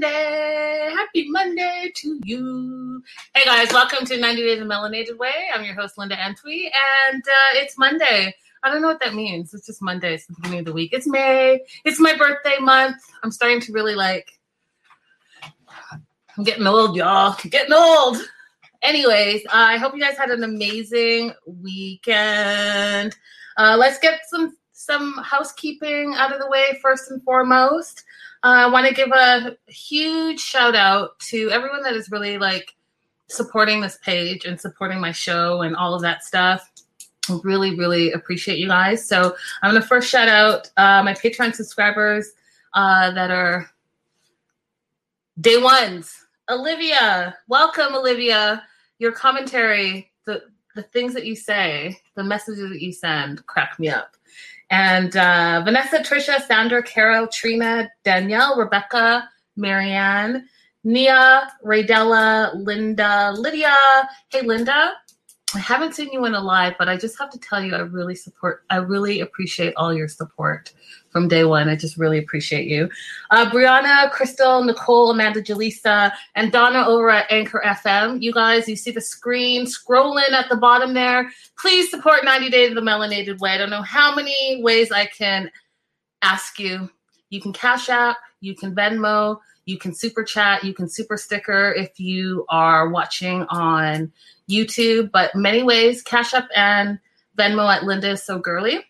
Monday. Happy Monday to you. Hey guys, welcome to 90 Days of Melanated Way. I'm your host, Linda Antwi, and uh, it's Monday. I don't know what that means. It's just Monday. It's the beginning of the week. It's May. It's my birthday month. I'm starting to really like, I'm getting old, y'all. Getting old. Anyways, uh, I hope you guys had an amazing weekend. Uh, let's get some some housekeeping out of the way first and foremost. I want to give a huge shout out to everyone that is really like supporting this page and supporting my show and all of that stuff. I really, really appreciate you guys. So I'm to first shout out uh, my Patreon subscribers uh, that are day ones. Olivia, welcome, Olivia. Your commentary, the the things that you say, the messages that you send, crack me up. And uh, Vanessa, Trisha, Sandra, Carol, Trina, Danielle, Rebecca, Marianne, Nia, Raydella, Linda, Lydia. Hey, Linda. I haven't seen you in a live, but I just have to tell you, I really support, I really appreciate all your support from day one. I just really appreciate you. Uh, Brianna, Crystal, Nicole, Amanda, Jalisa, and Donna over at Anchor FM. You guys, you see the screen scrolling at the bottom there. Please support 90 Days of the Melanated Way. I don't know how many ways I can ask you. You can Cash App, you can Venmo, you can Super Chat, you can Super Sticker if you are watching on YouTube, but many ways, Cash App and Venmo at Linda is so girly.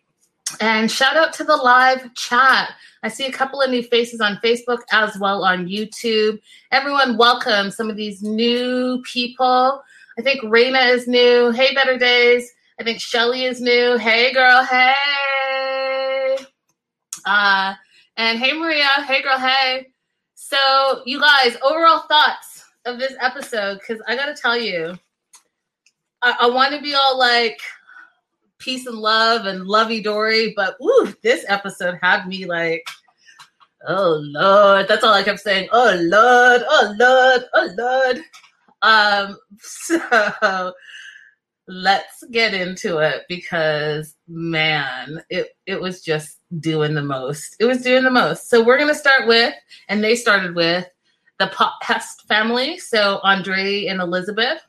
And shout out to the live chat. I see a couple of new faces on Facebook as well on YouTube. Everyone, welcome some of these new people. I think Raina is new. Hey, Better Days. I think Shelly is new. Hey, girl. Hey. Uh, and hey, Maria. Hey, girl. Hey. So, you guys, overall thoughts of this episode? Because I got to tell you, I, I want to be all like peace and love and lovey dory, but ooh, this episode had me like, oh Lord. That's all I kept saying. Oh Lord, oh Lord, oh Lord. Um, so let's get into it because man, it it was just doing the most. It was doing the most. So we're gonna start with, and they started with the Pest family. So Andre and Elizabeth.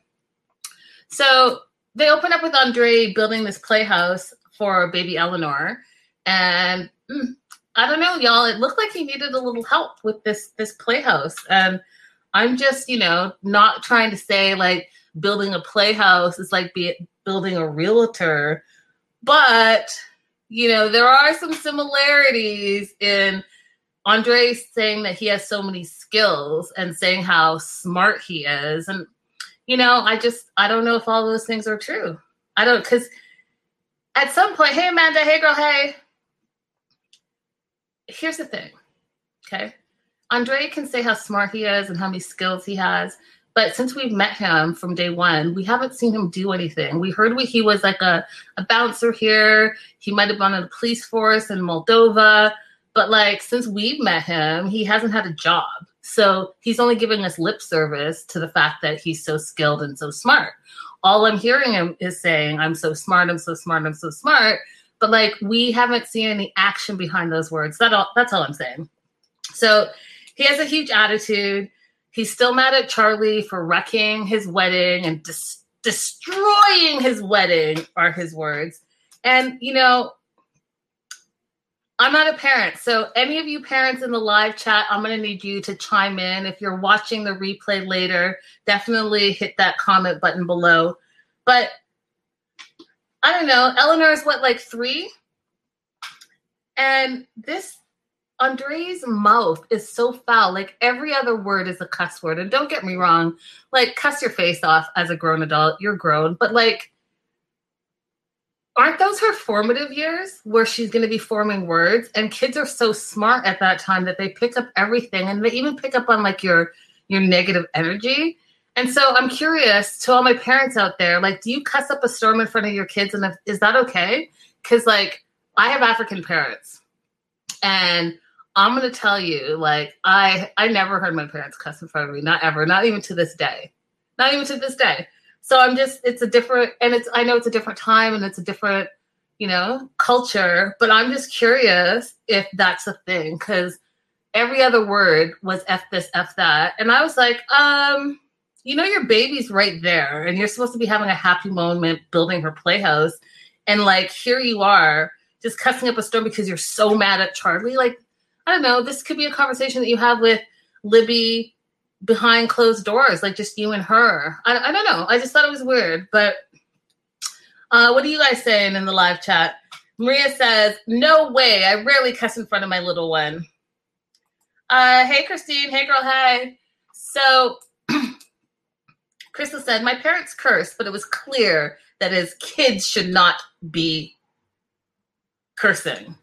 So they open up with Andre building this playhouse for baby Eleanor, and mm, I don't know, y'all. It looked like he needed a little help with this this playhouse, and I'm just, you know, not trying to say like building a playhouse is like be, building a realtor, but you know, there are some similarities in Andre saying that he has so many skills and saying how smart he is, and you know, I just I don't know if all those things are true. I don't because at some point, hey Amanda, hey girl, hey. Here's the thing, okay? Andre can say how smart he is and how many skills he has, but since we've met him from day one, we haven't seen him do anything. We heard he was like a, a bouncer here. He might have been in the police force in Moldova, but like since we've met him, he hasn't had a job. So he's only giving us lip service to the fact that he's so skilled and so smart. All I'm hearing him is saying, I'm so smart, I'm so smart, I'm so smart. But like we haven't seen any action behind those words. That all that's all I'm saying. So he has a huge attitude. He's still mad at Charlie for wrecking his wedding and dis- destroying his wedding, are his words. And, you know, I'm not a parent. So, any of you parents in the live chat, I'm going to need you to chime in. If you're watching the replay later, definitely hit that comment button below. But I don't know. Eleanor is what, like three? And this Andre's mouth is so foul. Like every other word is a cuss word. And don't get me wrong, like cuss your face off as a grown adult. You're grown. But like, aren't those her formative years where she's going to be forming words? And kids are so smart at that time that they pick up everything and they even pick up on like your your negative energy. And so I'm curious to all my parents out there, like, do you cuss up a storm in front of your kids? And if, is that okay? Because like I have African parents and I'm gonna tell you, like, I I never heard my parents cuss in front of me, not ever, not even to this day. Not even to this day. So I'm just it's a different and it's I know it's a different time and it's a different, you know, culture, but I'm just curious if that's a thing because every other word was F this, F that. And I was like, um, you know, your baby's right there and you're supposed to be having a happy moment building her playhouse. And like, here you are just cussing up a storm because you're so mad at Charlie. Like, I don't know. This could be a conversation that you have with Libby behind closed doors, like just you and her. I, I don't know. I just thought it was weird. But uh, what are you guys saying in the live chat? Maria says, No way. I rarely cuss in front of my little one. Uh, hey, Christine. Hey, girl. Hey. So, Crystal said, My parents cursed, but it was clear that his kids should not be cursing.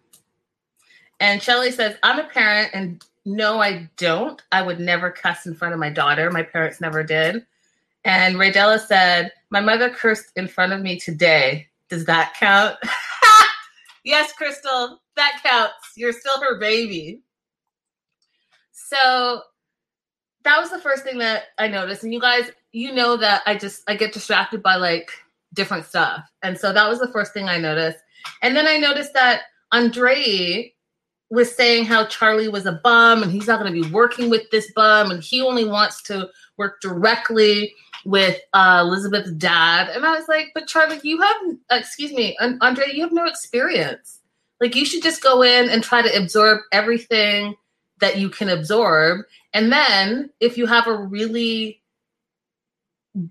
And Shelly says, I'm a parent and no, I don't. I would never cuss in front of my daughter. My parents never did. And Raydella said, My mother cursed in front of me today. Does that count? yes, Crystal, that counts. You're still her baby. So that was the first thing that I noticed. And you guys, you know that I just I get distracted by like different stuff. And so that was the first thing I noticed. And then I noticed that Andre was saying how Charlie was a bum and he's not going to be working with this bum and he only wants to work directly with uh, Elizabeth's dad. And I was like, but Charlie, you have, excuse me, Andre, you have no experience. Like, you should just go in and try to absorb everything that you can absorb. And then if you have a really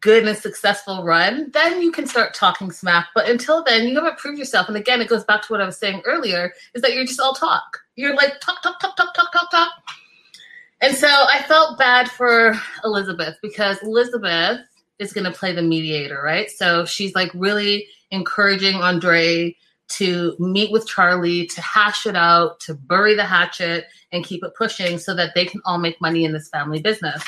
good and successful run, then you can start talking smack. But until then, you haven't proved yourself. And again, it goes back to what I was saying earlier is that you're just all talk. You're like talk, talk, talk, talk, talk, talk, talk. And so I felt bad for Elizabeth because Elizabeth is going to play the mediator, right? So she's like really encouraging Andre to meet with Charlie, to hash it out, to bury the hatchet and keep it pushing so that they can all make money in this family business.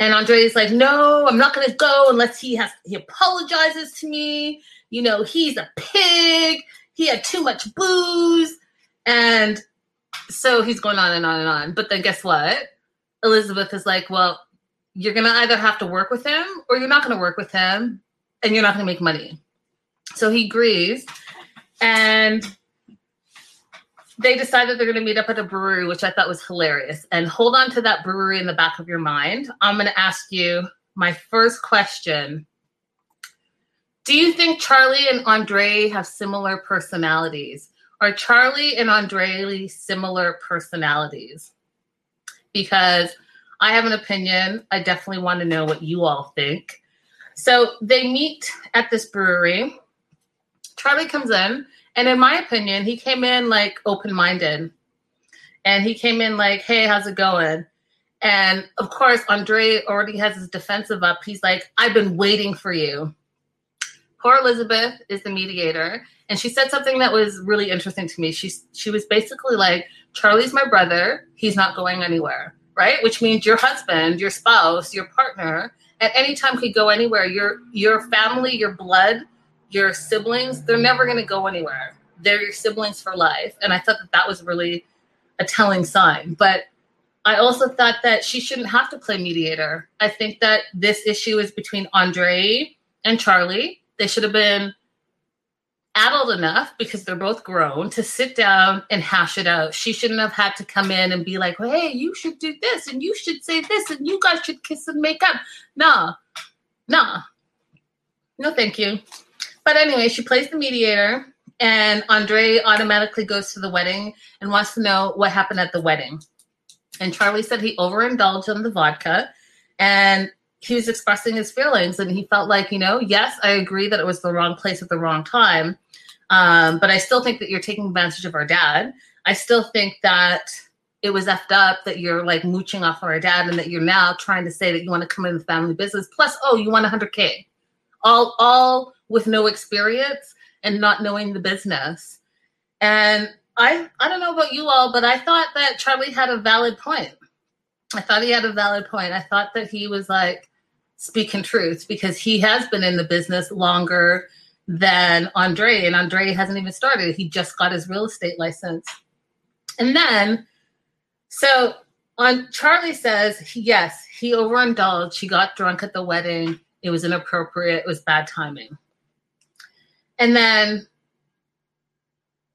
And Andre's like, no, I'm not gonna go unless he has he apologizes to me. You know, he's a pig. He had too much booze. And so he's going on and on and on. But then guess what? Elizabeth is like, well, you're gonna either have to work with him or you're not gonna work with him and you're not gonna make money. So he agrees. And they decided they're going to meet up at a brewery, which I thought was hilarious. And hold on to that brewery in the back of your mind. I'm going to ask you my first question. Do you think Charlie and Andre have similar personalities? Are Charlie and Andre similar personalities? Because I have an opinion. I definitely want to know what you all think. So they meet at this brewery. Charlie comes in and in my opinion, he came in like open minded. And he came in like, hey, how's it going? And of course, Andre already has his defensive up. He's like, I've been waiting for you. Poor Elizabeth is the mediator. And she said something that was really interesting to me. She, she was basically like, Charlie's my brother. He's not going anywhere, right? Which means your husband, your spouse, your partner at any time could go anywhere. Your, your family, your blood your siblings, they're never going to go anywhere. They're your siblings for life. And I thought that that was really a telling sign. But I also thought that she shouldn't have to play mediator. I think that this issue is between Andre and Charlie. They should have been adult enough because they're both grown to sit down and hash it out. She shouldn't have had to come in and be like, well, hey, you should do this and you should say this and you guys should kiss and make up. Nah, nah, no, thank you. But anyway, she plays the mediator And Andre automatically goes to the wedding and wants to know what happened at the wedding. And Charlie said he overindulged on the vodka and he was expressing his feelings. And he felt like, you know, yes, I agree that it was the wrong place at the wrong time. Um, but I still think that you're taking advantage of our dad. I still think that it was effed up that you're like mooching off of our dad and that you're now trying to say that you want to come in the family business. Plus, oh, you want 100K. All, all with no experience and not knowing the business. And I I don't know about you all, but I thought that Charlie had a valid point. I thought he had a valid point. I thought that he was like speaking truth because he has been in the business longer than Andre, and Andre hasn't even started. He just got his real estate license. And then, so on Charlie says, yes, he overindulged. He got drunk at the wedding. It was inappropriate. It was bad timing. And then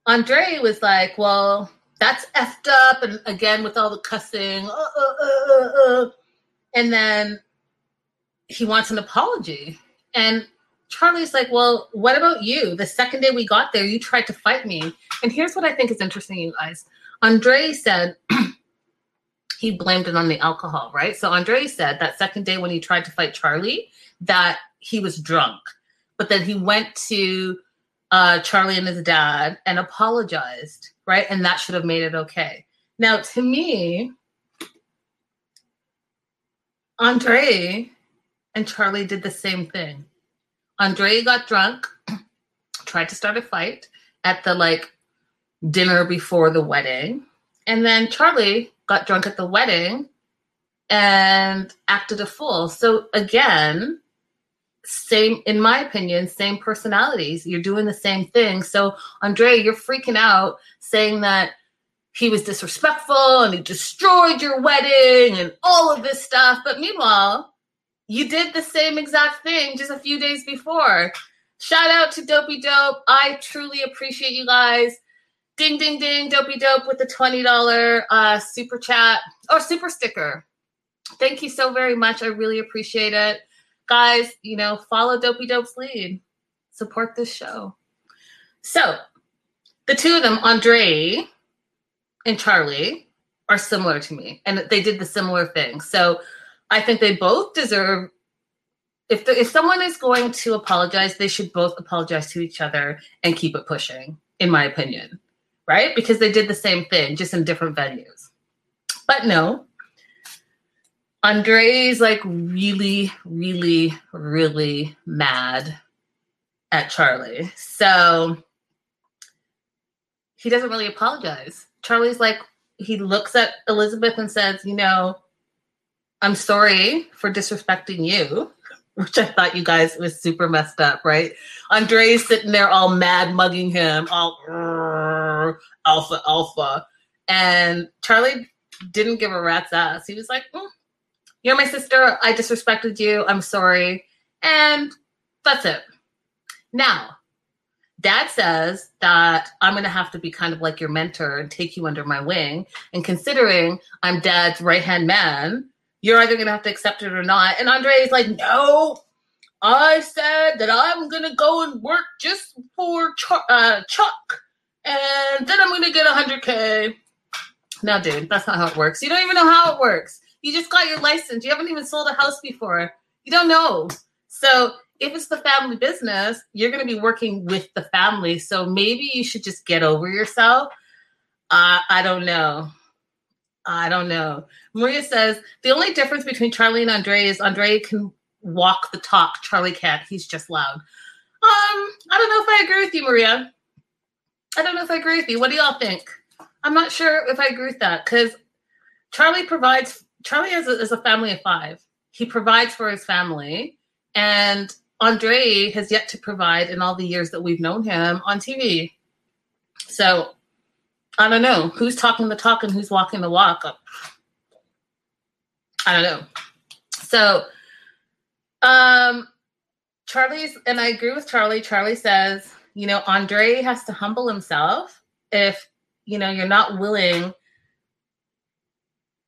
Andre was like, well, that's effed up. And again, with all the cussing. Uh, uh, uh, uh, uh. and then he wants an apology. And Charlie's like, well, what about you? The second day we got there, you tried to fight me. And here's what I think is interesting, you guys. Andre said he blamed it on the alcohol, right? So Andre said that second day when he tried to fight Charlie, that he was drunk but then he went to uh, Charlie and his dad and apologized, right? And that should have made it okay. Now, to me, Andre and Charlie did the same thing. Andrea got drunk, tried to start a fight at the like dinner before the wedding. And then Charlie got drunk at the wedding and acted a fool. So again, same in my opinion same personalities you're doing the same thing so andre you're freaking out saying that he was disrespectful and he destroyed your wedding and all of this stuff but meanwhile you did the same exact thing just a few days before shout out to dopey dope i truly appreciate you guys ding ding ding dopey dope with the $20 uh, super chat or super sticker thank you so very much i really appreciate it guys, you know, follow Dopey Dope's lead. Support this show. So, the two of them, Andre and Charlie, are similar to me, and they did the similar thing. So, I think they both deserve. If the, if someone is going to apologize, they should both apologize to each other and keep it pushing. In my opinion, right? Because they did the same thing, just in different venues. But no, Andre's like really, really, really mad at Charlie. So he doesn't really apologize. Charlie's like, he looks at Elizabeth and says, You know, I'm sorry for disrespecting you, which I thought you guys was super messed up, right? Andre's sitting there all mad, mugging him, all alpha, alpha. And Charlie didn't give a rat's ass. He was like, mm, you're my sister. I disrespected you. I'm sorry. And that's it. Now, dad says that I'm going to have to be kind of like your mentor and take you under my wing. And considering I'm dad's right hand man, you're either going to have to accept it or not. And Andre is like, no, I said that I'm going to go and work just for Ch- uh, Chuck. And then I'm going to get 100K. No, dude, that's not how it works. You don't even know how it works. You just got your license. You haven't even sold a house before. You don't know. So if it's the family business, you're going to be working with the family. So maybe you should just get over yourself. Uh, I don't know. I don't know. Maria says the only difference between Charlie and Andre is Andre can walk the talk. Charlie can't. He's just loud. Um, I don't know if I agree with you, Maria. I don't know if I agree with you. What do y'all think? I'm not sure if I agree with that because Charlie provides Charlie is a, is a family of five. He provides for his family, and Andre has yet to provide in all the years that we've known him on TV. So I don't know who's talking the talk and who's walking the walk. I don't know. So, um, Charlie's, and I agree with Charlie. Charlie says, you know, Andre has to humble himself if, you know, you're not willing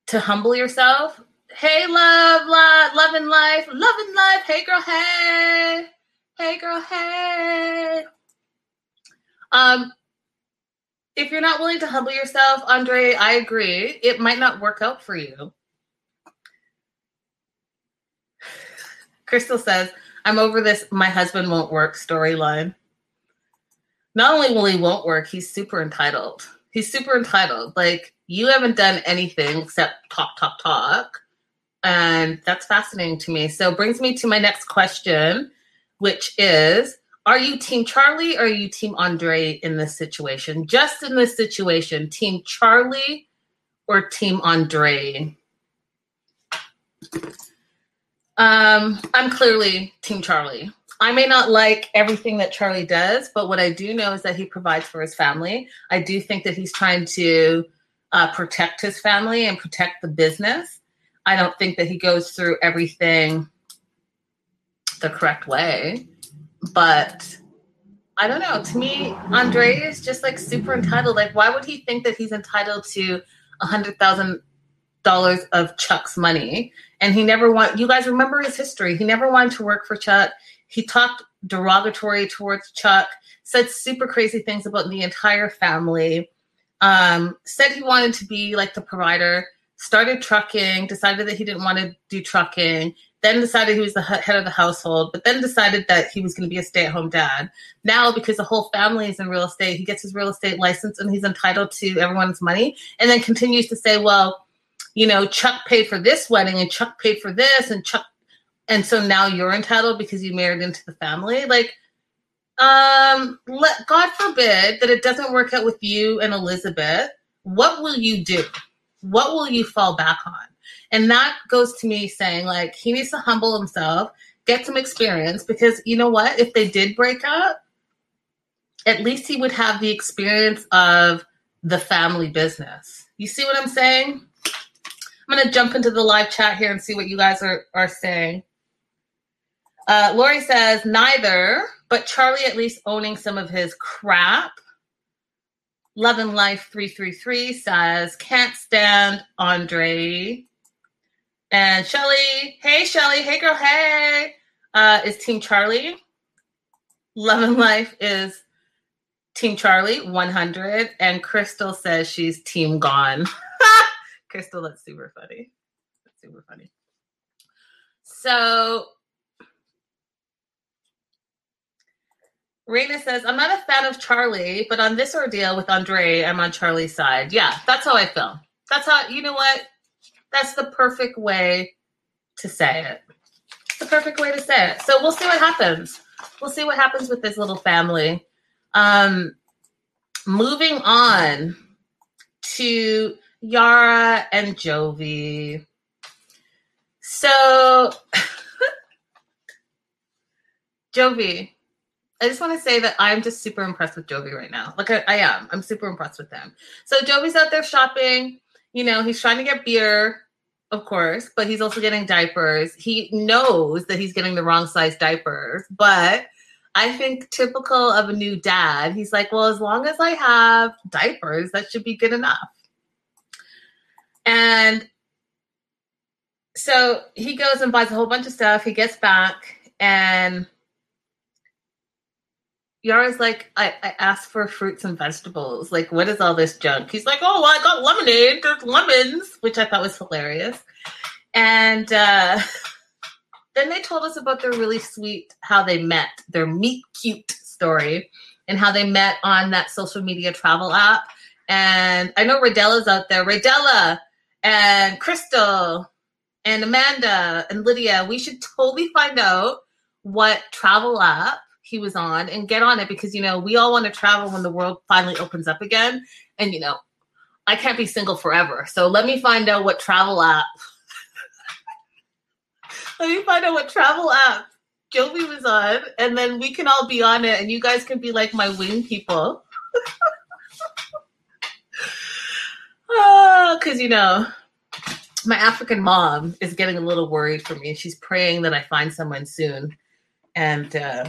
to humble yourself. Hey, love, love, love and life, love and life. Hey, girl, hey. Hey, girl, hey. Um, if you're not willing to humble yourself, Andre, I agree. It might not work out for you. Crystal says, I'm over this my husband won't work storyline. Not only will he won't work, he's super entitled. He's super entitled. Like, you haven't done anything except talk, talk, talk. And that's fascinating to me. So brings me to my next question, which is are you team Charlie or are you team Andre in this situation? Just in this situation, team Charlie or team Andre? Um, I'm clearly team Charlie. I may not like everything that Charlie does, but what I do know is that he provides for his family. I do think that he's trying to uh, protect his family and protect the business. I don't think that he goes through everything the correct way, but I don't know. To me, Andre is just like super entitled. Like, why would he think that he's entitled to a hundred thousand dollars of Chuck's money? And he never want. You guys remember his history. He never wanted to work for Chuck. He talked derogatory towards Chuck. Said super crazy things about the entire family. Um, said he wanted to be like the provider. Started trucking. Decided that he didn't want to do trucking then decided he was the head of the household, but then decided that he was going to be a stay at home dad. Now, because the whole family is in real estate, he gets his real estate license and he's entitled to everyone's money, and then continues to say, well, you know, Chuck paid for this wedding and Chuck paid for this and Chuck, and so now you're entitled because you married into the family. Like, um, let God forbid that it doesn't work out with you and Elizabeth. What will you do? What will you fall back on? And that goes to me saying, like, he needs to humble himself, get some experience, because you know what? If they did break up, at least he would have the experience of the family business. You see what I'm saying? I'm going to jump into the live chat here and see what you guys are, are saying. Uh, Lori says, neither, but Charlie at least owning some of his crap. Love and Life 333 says, can't stand Andre. And Shelly, hey Shelly, hey girl, hey, uh, is Team Charlie. Love and Life is Team Charlie 100, and Crystal says she's Team Gone. Crystal, that's super funny. That's super funny. So Raina says, I'm not a fan of Charlie, but on this ordeal with Andre, I'm on Charlie's side. Yeah, that's how I feel. That's how, you know what? That's the perfect way to say it. the perfect way to say it. So we'll see what happens. We'll see what happens with this little family. Um, moving on to Yara and Jovi. So, Jovi, I just want to say that I'm just super impressed with Jovi right now. Like I, I am. I'm super impressed with them. So Jovi's out there shopping you know, he's trying to get beer, of course, but he's also getting diapers. He knows that he's getting the wrong size diapers, but I think typical of a new dad, he's like, well, as long as I have diapers, that should be good enough. And so he goes and buys a whole bunch of stuff. He gets back and Yara's like, I, I asked for fruits and vegetables. Like, what is all this junk? He's like, oh, well, I got lemonade. There's lemons, which I thought was hilarious. And uh, then they told us about their really sweet how they met, their meet cute story, and how they met on that social media travel app. And I know Radella's out there. Radella and Crystal and Amanda and Lydia. We should totally find out what travel app he was on and get on it because you know we all want to travel when the world finally opens up again and you know i can't be single forever. So let me find out what travel app let me find out what travel app jovi was on and then we can all be on it and you guys can be like my wing people. Because oh, you know my african mom is getting a little worried for me she's praying that i find someone soon and uh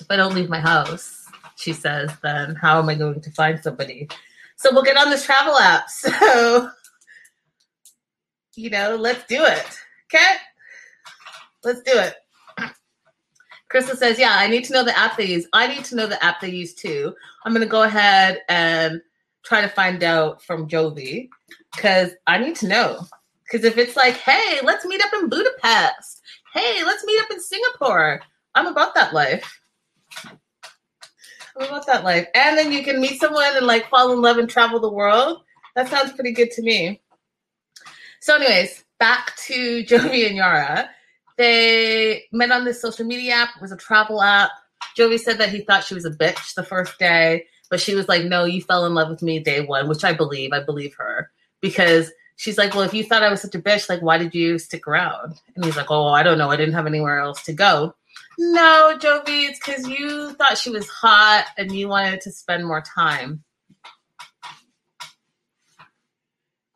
if I don't leave my house, she says, then how am I going to find somebody? So we'll get on this travel app. So, you know, let's do it. Okay? Let's do it. Crystal says, Yeah, I need to know the app they use. I need to know the app they use too. I'm going to go ahead and try to find out from Jovi because I need to know. Because if it's like, Hey, let's meet up in Budapest. Hey, let's meet up in Singapore. I'm about that life. I'm about that life. And then you can meet someone and like fall in love and travel the world. That sounds pretty good to me. So, anyways, back to Jovi and Yara. They met on this social media app. It was a travel app. Jovi said that he thought she was a bitch the first day, but she was like, "No, you fell in love with me day one," which I believe. I believe her because she's like, "Well, if you thought I was such a bitch, like, why did you stick around?" And he's like, "Oh, I don't know. I didn't have anywhere else to go." No, Jovi, it's because you thought she was hot and you wanted to spend more time.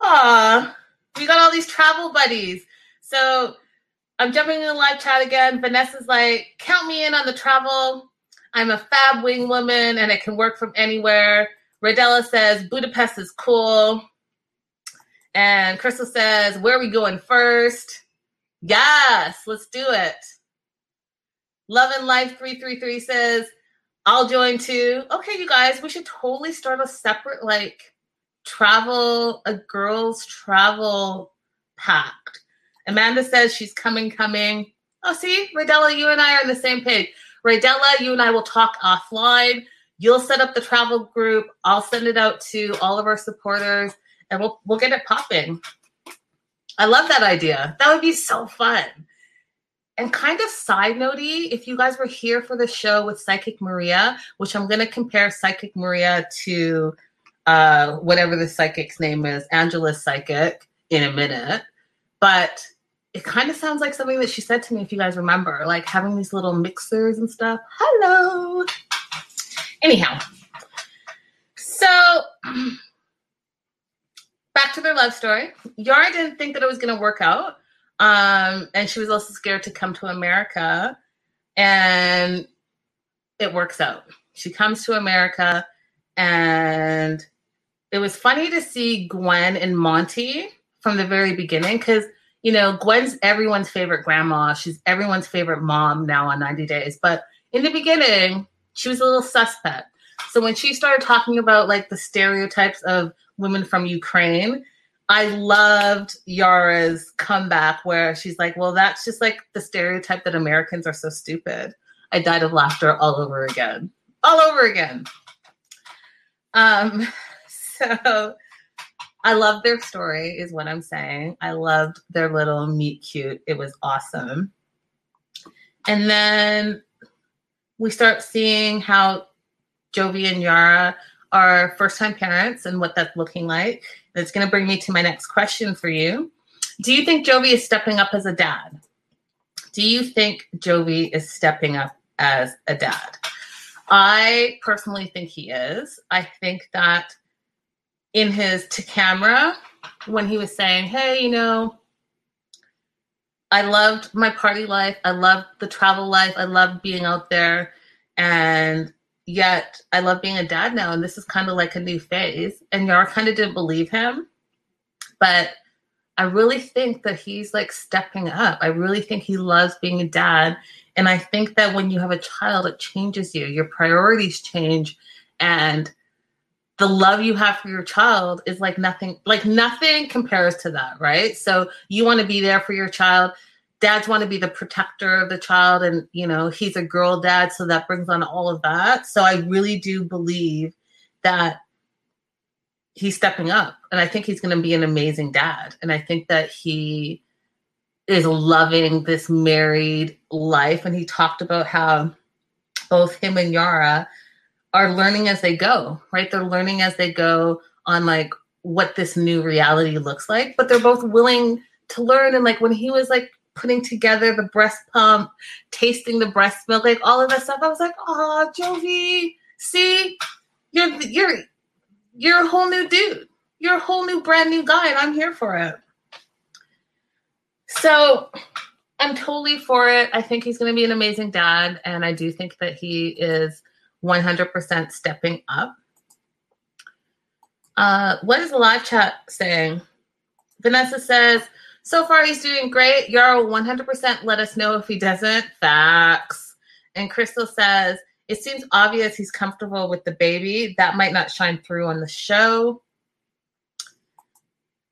Aw, we got all these travel buddies. So I'm jumping in the live chat again. Vanessa's like, count me in on the travel. I'm a fab wing woman and it can work from anywhere. Radella says, Budapest is cool. And Crystal says, where are we going first? Yes, let's do it. Love and Life 333 says, I'll join too. Okay, you guys, we should totally start a separate like travel, a girls travel pact. Amanda says she's coming, coming. Oh, see, Radella, you and I are on the same page. Radella, you and I will talk offline. You'll set up the travel group. I'll send it out to all of our supporters, and we'll we'll get it popping. I love that idea. That would be so fun. And kind of side notey, if you guys were here for the show with Psychic Maria, which I'm going to compare Psychic Maria to uh, whatever the psychic's name is, Angela's psychic, in a minute. But it kind of sounds like something that she said to me, if you guys remember, like having these little mixers and stuff. Hello. Anyhow, so back to their love story. Yara didn't think that it was going to work out. Um, and she was also scared to come to America. And it works out. She comes to America, and it was funny to see Gwen and Monty from the very beginning because you know Gwen's everyone's favorite grandma. She's everyone's favorite mom now on 90 Days. But in the beginning, she was a little suspect. So when she started talking about like the stereotypes of women from Ukraine, I loved Yara's comeback where she's like, well, that's just like the stereotype that Americans are so stupid. I died of laughter all over again. All over again. Um, so I love their story, is what I'm saying. I loved their little meet cute. It was awesome. And then we start seeing how Jovi and Yara are first time parents and what that's looking like. That's going to bring me to my next question for you. Do you think Jovi is stepping up as a dad? Do you think Jovi is stepping up as a dad? I personally think he is. I think that in his to camera, when he was saying, Hey, you know, I loved my party life, I loved the travel life, I loved being out there. And yet I love being a dad now, and this is kind of like a new phase. And Yara kind of didn't believe him, but I really think that he's like stepping up. I really think he loves being a dad. And I think that when you have a child, it changes you. Your priorities change. And the love you have for your child is like nothing, like nothing compares to that, right? So you want to be there for your child dads want to be the protector of the child and you know he's a girl dad so that brings on all of that. So i really do believe that he's stepping up and i think he's going to be an amazing dad. And i think that he is loving this married life. And he talked about how both him and yara are learning as they go right? They're learning as they go on like what this new reality looks like but they're both willing to learn. And like when he was like putting together the breast pump, tasting the breast milk, like all of that stuff. I was like, oh, Jovi, see, you're you're you're a whole new dude. You're a whole new brand new guy, and I'm here for it. So I'm totally for it. I think he's going to be an amazing dad, and I do think that he is 100% stepping up. Uh, what is the live chat saying? Vanessa says, so far, he's doing great. Yara 100% let us know if he doesn't. Facts. And Crystal says, it seems obvious he's comfortable with the baby. That might not shine through on the show.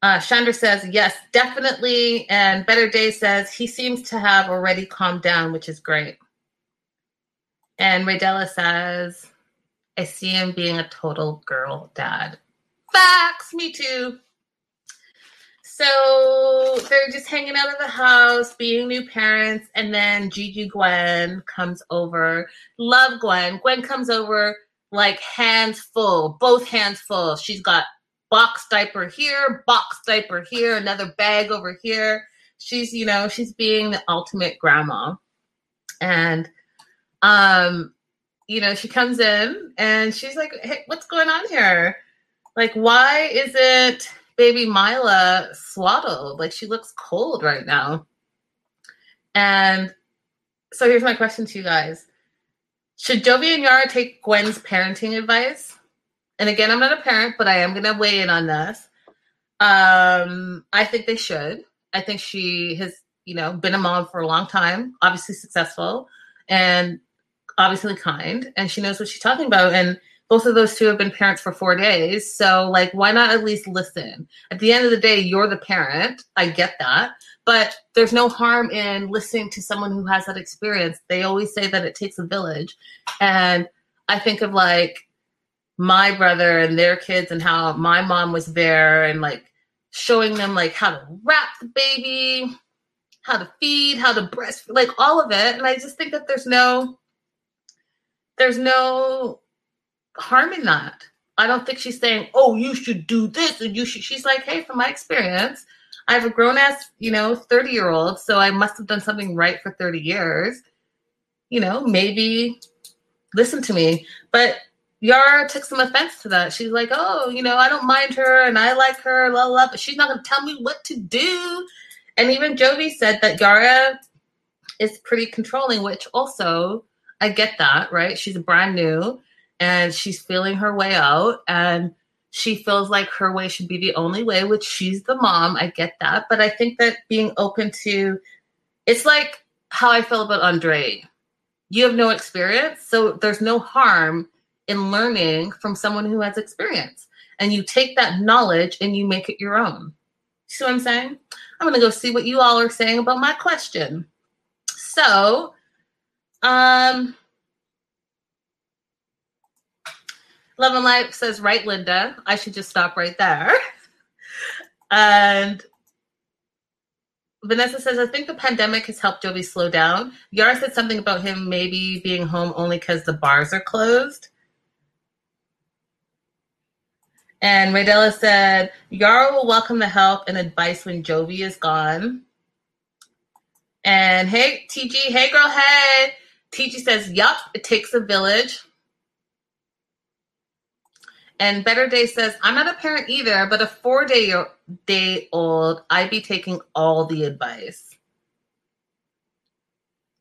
Uh, Chandra says, yes, definitely. And Better Day says, he seems to have already calmed down, which is great. And Raydella says, I see him being a total girl dad. Facts, me too. So they're just hanging out of the house, being new parents, and then Gigi Gwen comes over. Love Gwen. Gwen comes over like hands full, both hands full. She's got box diaper here, box diaper here, another bag over here. She's, you know, she's being the ultimate grandma. And um, you know, she comes in and she's like, Hey, what's going on here? Like, why isn't baby Mylah swaddled. Like she looks cold right now. And so here's my question to you guys. Should Jovi and Yara take Gwen's parenting advice? And again, I'm not a parent, but I am to weigh in on this. Um, I think they should. I think she has, you know, been a mom for a long time, obviously successful and obviously kind, and she knows what she's talking about. And both of those two have been parents for four days. So, like, why not at least listen? At the end of the day, you're the parent. I get that. But there's no harm in listening to someone who has that experience. They always say that it takes a village. And I think of like my brother and their kids and how my mom was there and like showing them like how to wrap the baby, how to feed, how to breastfeed, like all of it. And I just think that there's no, there's no harm in that. I don't think she's saying, "Oh, you should do this," and you should. She's like, "Hey, from my experience, I have a grown ass, you know, thirty year old, so I must have done something right for thirty years. You know, maybe listen to me." But Yara took some offense to that. She's like, "Oh, you know, I don't mind her, and I like her, la la," but she's not going to tell me what to do. And even Jovi said that Yara is pretty controlling, which also I get that, right? She's brand new and she's feeling her way out and she feels like her way should be the only way which she's the mom i get that but i think that being open to it's like how i feel about andre. You have no experience so there's no harm in learning from someone who has experience and you take that knowledge and you make it your own. See what i'm saying? I'm to go see what you all are saying about my question. So um Love and Life says, right, Linda. I should just stop right there. and Vanessa says, I think the pandemic has helped Jovi slow down. Yara said something about him maybe being home only because the bars are closed. And Raydella said, Yara will welcome the help and advice when Jovi is gone. And hey, TG, hey girl, hey. TG says, Yup, it takes a village. And Better Day says, I'm not a parent either, but a four day day old, I'd be taking all the advice.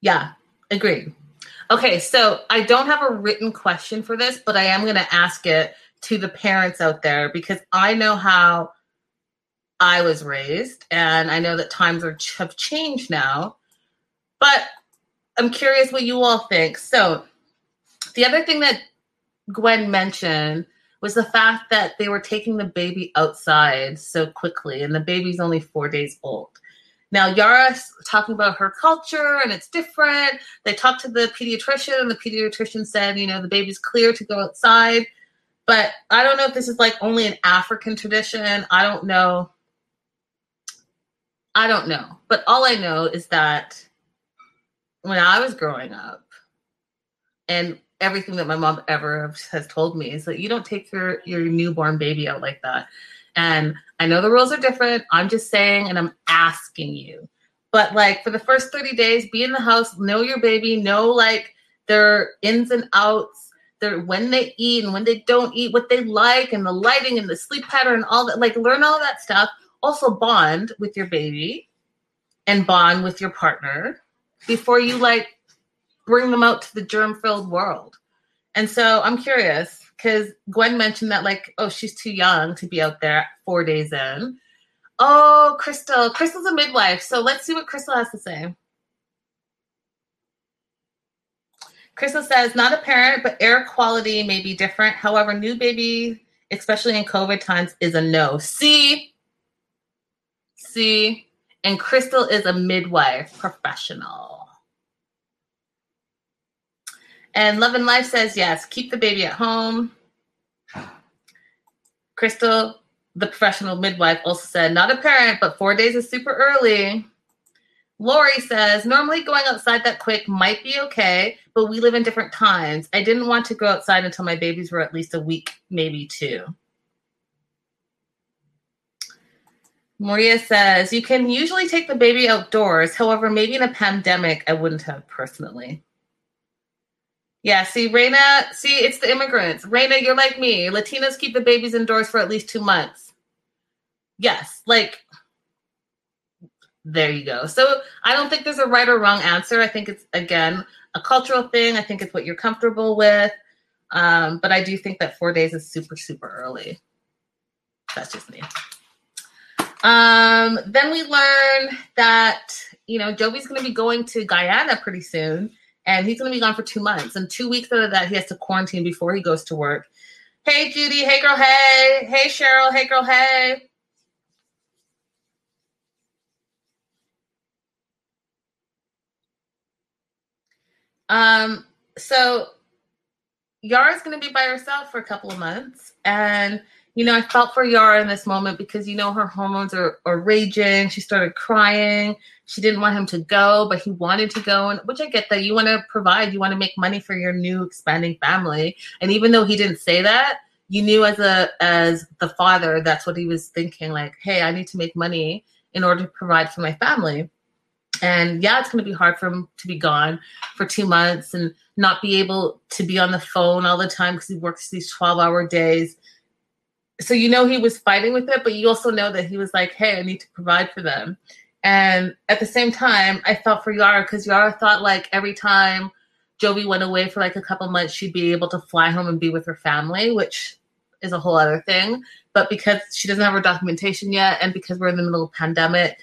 Yeah, agreed. Okay, so I don't have a written question for this, but I am going to ask it to the parents out there because I know how I was raised, and I know that times are, have changed now. But I'm curious what you all think. So, the other thing that Gwen mentioned was the fact that they were taking the baby outside so quickly, and the baby's only four days old. Now, Yara's talking about her culture and it's different. They talked to the pediatrician, and the pediatrician said, you know, the baby's clear to go outside. But I don't know if this is like only an African tradition. I don't know. I don't know. But all I know is that when I was growing up, and everything that my mom ever has told me is that you don't take your your newborn baby out like that. And I know the rules are different. I'm just saying and I'm asking you. But like for the first 30 days, be in the house, know your baby, know like their ins and outs, their when they eat and when they don't eat, what they like and the lighting and the sleep pattern, all that like learn all that stuff. Also bond with your baby and bond with your partner before you like bring them out to the germ filled world. And so I'm curious because Gwen mentioned that, like, oh, she's too young to be out there four days in. Oh, Crystal. Crystal's a midwife. So let's see what Crystal has to say. Crystal says, not a parent, but air quality may be different. However, new baby, especially in COVID times, is a no. See, see, and Crystal is a midwife professional. And Love and Life says, yes, keep the baby at home. Crystal, the professional midwife, also said, not a parent, but four days is super early. Lori says, normally going outside that quick might be okay, but we live in different times. I didn't want to go outside until my babies were at least a week, maybe two. Maria says, you can usually take the baby outdoors. However, maybe in a pandemic, I wouldn't have personally. Yeah, see, Raina, see, it's the immigrants. Raina, you're like me. Latinos keep the babies indoors for at least two months. Yes, like there you go. So I don't think there's a right or wrong answer. I think it's again a cultural thing. I think it's what you're comfortable with. Um, but I do think that four days is super, super early. That's just me. Um, then we learn that you know Jovi's going to be going to Guyana pretty soon, and he's going to be gone for two months. And two weeks out of that, he has to quarantine before he goes to work. Hey Judy, hey girl, hey, hey Cheryl, hey girl, hey. Um, so Yara's going to be by herself for a couple of months. And, you know, I felt for Yara in this moment because, you know, her hormones are, are raging. She started crying. She didn't want him to go, but he wanted to go. And which I get that you want to provide, you want to make money for your new expanding family. And even though he didn't say that, you knew as a as the father that's what he was thinking like hey i need to make money in order to provide for my family and yeah, it's going to be hard for him to be gone for two months and not be able to be on the phone all the time because he works these 12 hour days. So, you know, he was fighting with it, but you also know that he was like, hey, I need to provide for them. And at the same time, I felt for Yara because Yara thought like every time Jovi went away for like a couple months, she'd be able to fly home and be with her family, which is a whole other thing. But because she doesn't have her documentation yet, and because we're in the middle of pandemic,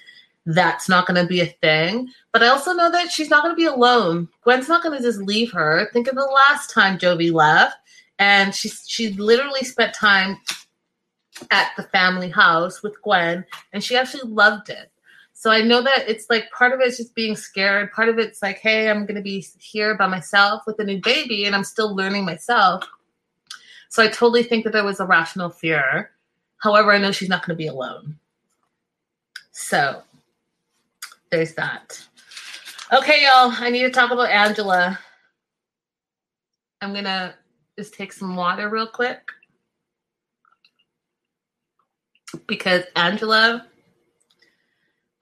that's not going to be a thing. But I also know that she's not going to be alone. Gwen's not going to just leave her. Think of the last time Jovi left, and she she literally spent time at the family house with Gwen, and she actually loved it. So I know that it's like part of it's just being scared. Part of it's like, hey, I'm going to be here by myself with a new baby, and I'm still learning myself. So I totally think that there was a rational fear. However, I know she's not going to be alone. So there's that. Okay, y'all, I need to talk about Angela. I'm going to just take some water real quick. Because Angela,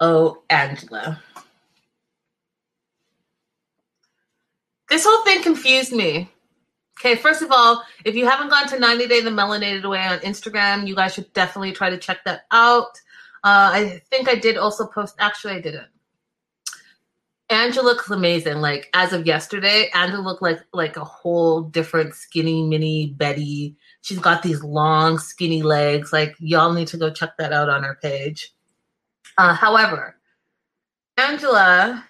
oh, Angela. This whole thing confused me. Okay, first of all, if you haven't gone to 90 Day the Melanated Way on Instagram, you guys should definitely try to check that out. Uh, I think I did also post, actually, I didn't. Angela looks amazing. Like as of yesterday, Angela looked like like a whole different skinny mini Betty. She's got these long skinny legs. Like y'all need to go check that out on her page. Uh, however, Angela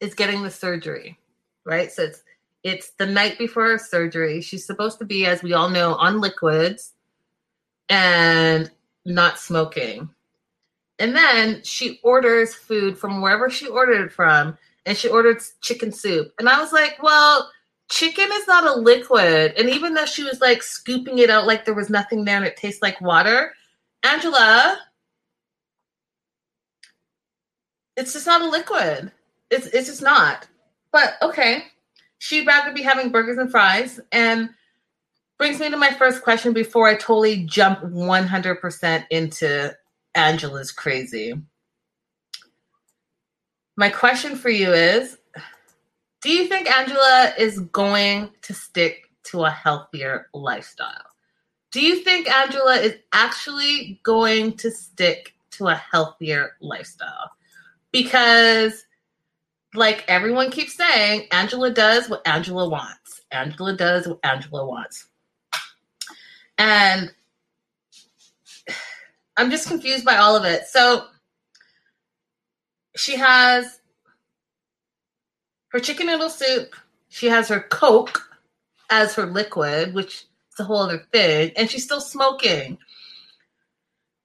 is getting the surgery, right? So it's it's the night before her surgery. She's supposed to be, as we all know, on liquids and not smoking. And then she orders food from wherever she ordered it from, and she ordered chicken soup. And I was like, well, chicken is not a liquid. And even though she was like scooping it out like there was nothing there and it tastes like water, Angela, it's just not a liquid. It's it's just not. But okay. She'd rather be having burgers and fries. And brings me to my first question before I totally jump 100% into Angela's crazy. My question for you is Do you think Angela is going to stick to a healthier lifestyle? Do you think Angela is actually going to stick to a healthier lifestyle? Because, like everyone keeps saying, Angela does what Angela wants. Angela does what Angela wants. And I'm just confused by all of it. So she has her chicken noodle soup she has her Coke as her liquid, which is a whole other thing, and she's still smoking.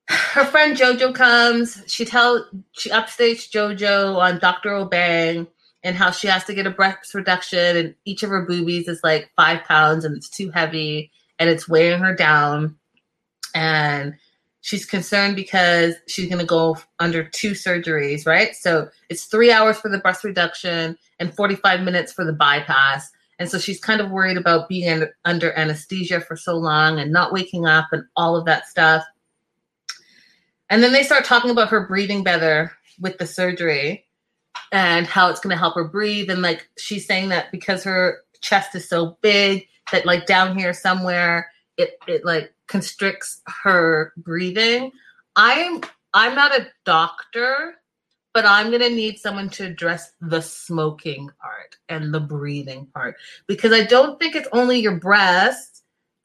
Her friend Jojo comes. She tells she upstates Jojo on Dr. Obeng and how she has to get a breast reduction, and each of her boobies is like five pounds, and it's too heavy, and it's weighing her down. And she's concerned because she's going to go under two surgeries, right? So it's three hours for the breast reduction and 45 minutes for the bypass. And so she's kind of worried about being under anesthesia for so long and not waking up and all of that stuff. And then they start talking about her breathing better with the surgery and how it's going to help her breathe. And like she's saying that because her chest is so big that like down here somewhere it it like constricts her breathing. I'm I'm not a doctor, but I'm going to need someone to address the smoking part and the breathing part because I don't think it's only your breasts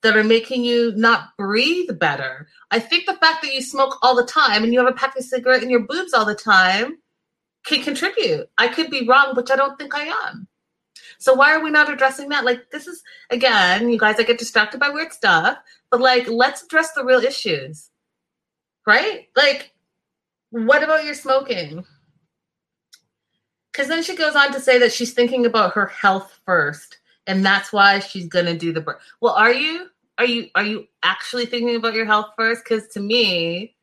that are making you not breathe better. I think the fact that you smoke all the time and you have a pack of cigarette in your boobs all the time can contribute. I could be wrong, which I don't think I am. So why are we not addressing that? Like this is again, you guys, I get distracted by weird stuff, but like let's address the real issues. Right? Like, what about your smoking? Because then she goes on to say that she's thinking about her health first, and that's why she's gonna do the birth. Well, are you? Are you? Are you actually thinking about your health first? Because to me,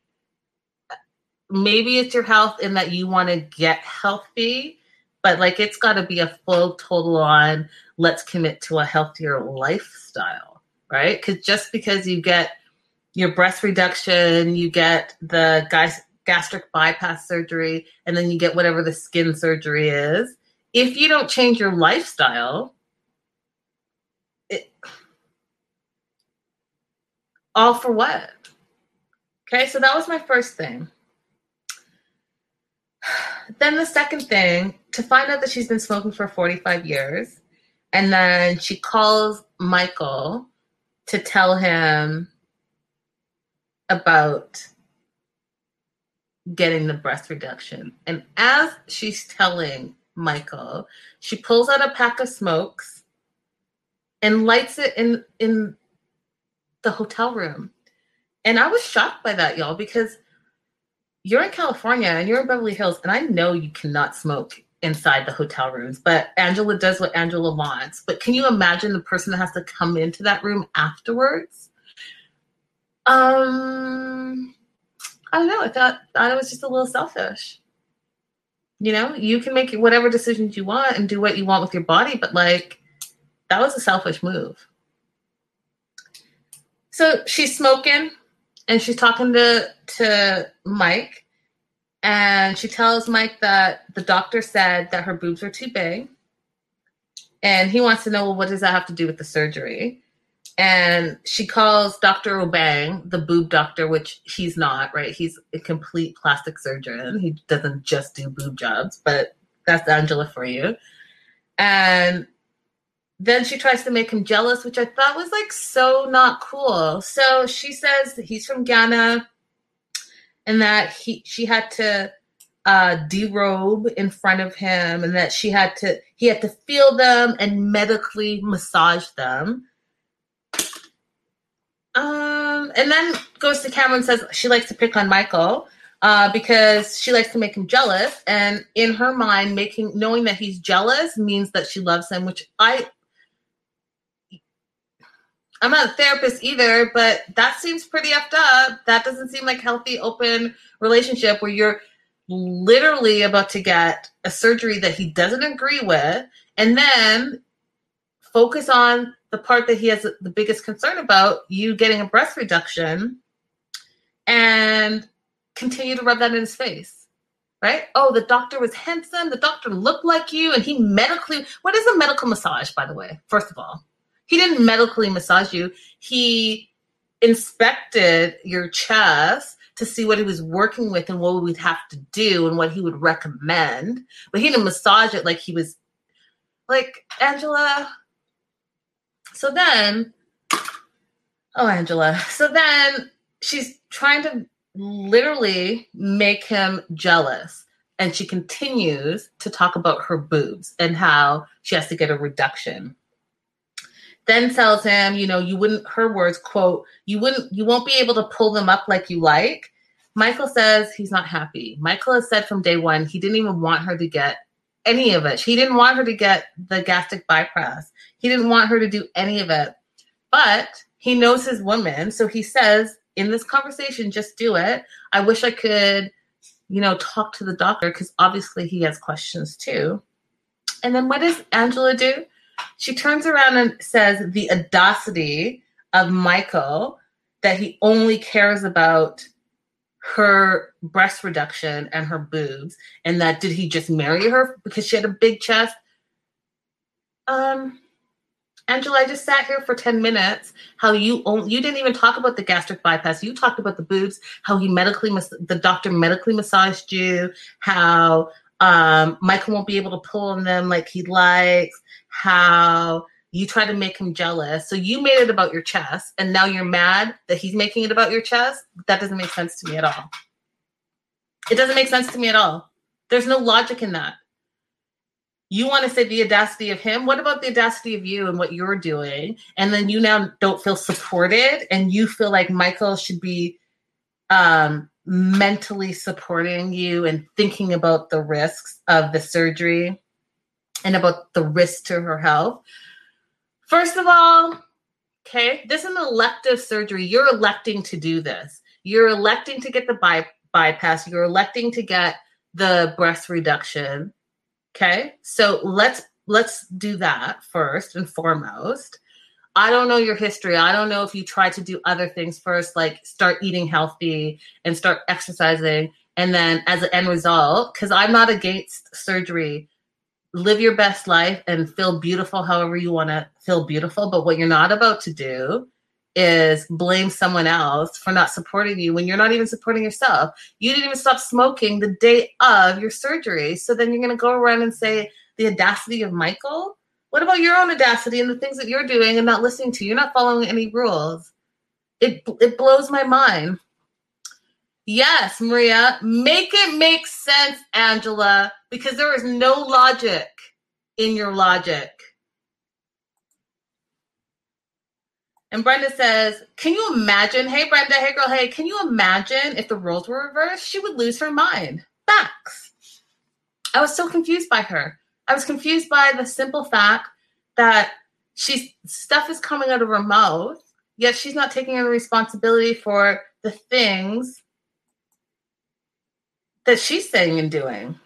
maybe it's your health in that you want to get healthy, but like it's got to be a full total on. Let's commit to a healthier lifestyle, right? Because just because you get your breast reduction, you get the guys gastric bypass surgery, and then you get whatever the skin surgery is. If you don't change your lifestyle, all for what? Okay, so that was my first thing. Then the second thing, to find out that she's been smoking for 45 years, and then she calls Michael to tell him about getting the breast reduction. And as she's telling Michael, she pulls out a pack of smokes and lights it in in the hotel room. And I was shocked by that, y'all, because you're in California and you're in Beverly Hills, and I know you cannot smoke inside the hotel rooms, but Angela does what Angela wants. But can you imagine the person that has to come into that room afterwards? Um, I don't know. I thought, thought it was just a little selfish. You know, you can make whatever decisions you want and do what you want with your body, but like that was a selfish move. So she's smoking and she's talking to to Mike, and she tells Mike that the doctor said that her boobs are too big, and he wants to know well, what does that have to do with the surgery? And she calls Dr. Obeng the boob doctor, which he's not, right? He's a complete plastic surgeon. He doesn't just do boob jobs, but that's Angela for you. And then she tries to make him jealous, which I thought was like so not cool. So she says he's from Ghana and that he she had to uh derobe in front of him and that she had to he had to feel them and medically massage them. Um and then goes to Cameron says she likes to pick on Michael uh, because she likes to make him jealous. And in her mind, making knowing that he's jealous means that she loves him, which I I'm not a therapist either, but that seems pretty effed up. That doesn't seem like healthy, open relationship where you're literally about to get a surgery that he doesn't agree with, and then focus on the part that he has the biggest concern about, you getting a breast reduction, and continue to rub that in his face. Right? Oh, the doctor was handsome. The doctor looked like you, and he medically. What is a medical massage, by the way? First of all, he didn't medically massage you. He inspected your chest to see what he was working with and what we'd have to do and what he would recommend. But he didn't massage it like he was like Angela. So then, oh, Angela. So then she's trying to literally make him jealous and she continues to talk about her boobs and how she has to get a reduction. Then tells him, you know, you wouldn't, her words, quote, you wouldn't, you won't be able to pull them up like you like. Michael says he's not happy. Michael has said from day one he didn't even want her to get any of it. He didn't want her to get the gastric bypass. He didn't want her to do any of it. But he knows his woman. So he says in this conversation, just do it. I wish I could you know, talk to the doctor because obviously he has questions too. And then what does Angela do? She turns around and says the audacity of Michael that he only cares about her breast reduction and her boobs and that did he just marry her because she had a big chest um Angela, I just sat here for 10 minutes. How you only, you didn't even talk about the gastric bypass. You talked about the boobs, how he medically, the doctor medically massaged you, how um, Michael won't be able to pull on them like he likes, how you try to make him jealous. So you made it about your chest, and now you're mad that he's making it about your chest. That doesn't make sense to me at all. It doesn't make sense to me at all. There's no logic in that you want to say the audacity of him what about the audacity of you and what you're doing and then you now don't feel supported and you feel like michael should be um mentally supporting you and thinking about the risks of the surgery and about the risk to her health first of all okay this is an elective surgery you're electing to do this you're electing to get the by- bypass you're electing to get the breast reduction Okay. So let's let's do that first and foremost. I don't know your history. I don't know if you tried to do other things first, like start eating healthy and start exercising. And then as an end result, because I'm not against surgery, live your best life and feel beautiful however you want to feel beautiful. But what you're not about to do is blame someone else for not supporting you when you're not even supporting yourself. You didn't even stop smoking the day of your surgery. So then you're going to go around and say the audacity of Michael? What about your own audacity and the things that you're doing and not listening to? You're not following any rules. It it blows my mind. Yes, Maria, make it make sense, Angela, because there is no logic in your logic. And Brenda says, Can you imagine? Hey, Brenda, hey, girl, hey, can you imagine if the roles were reversed? She would lose her mind. Facts. I was so confused by her. I was confused by the simple fact that she's stuff is coming out of her mouth, yet she's not taking any responsibility for the things that she's saying and doing.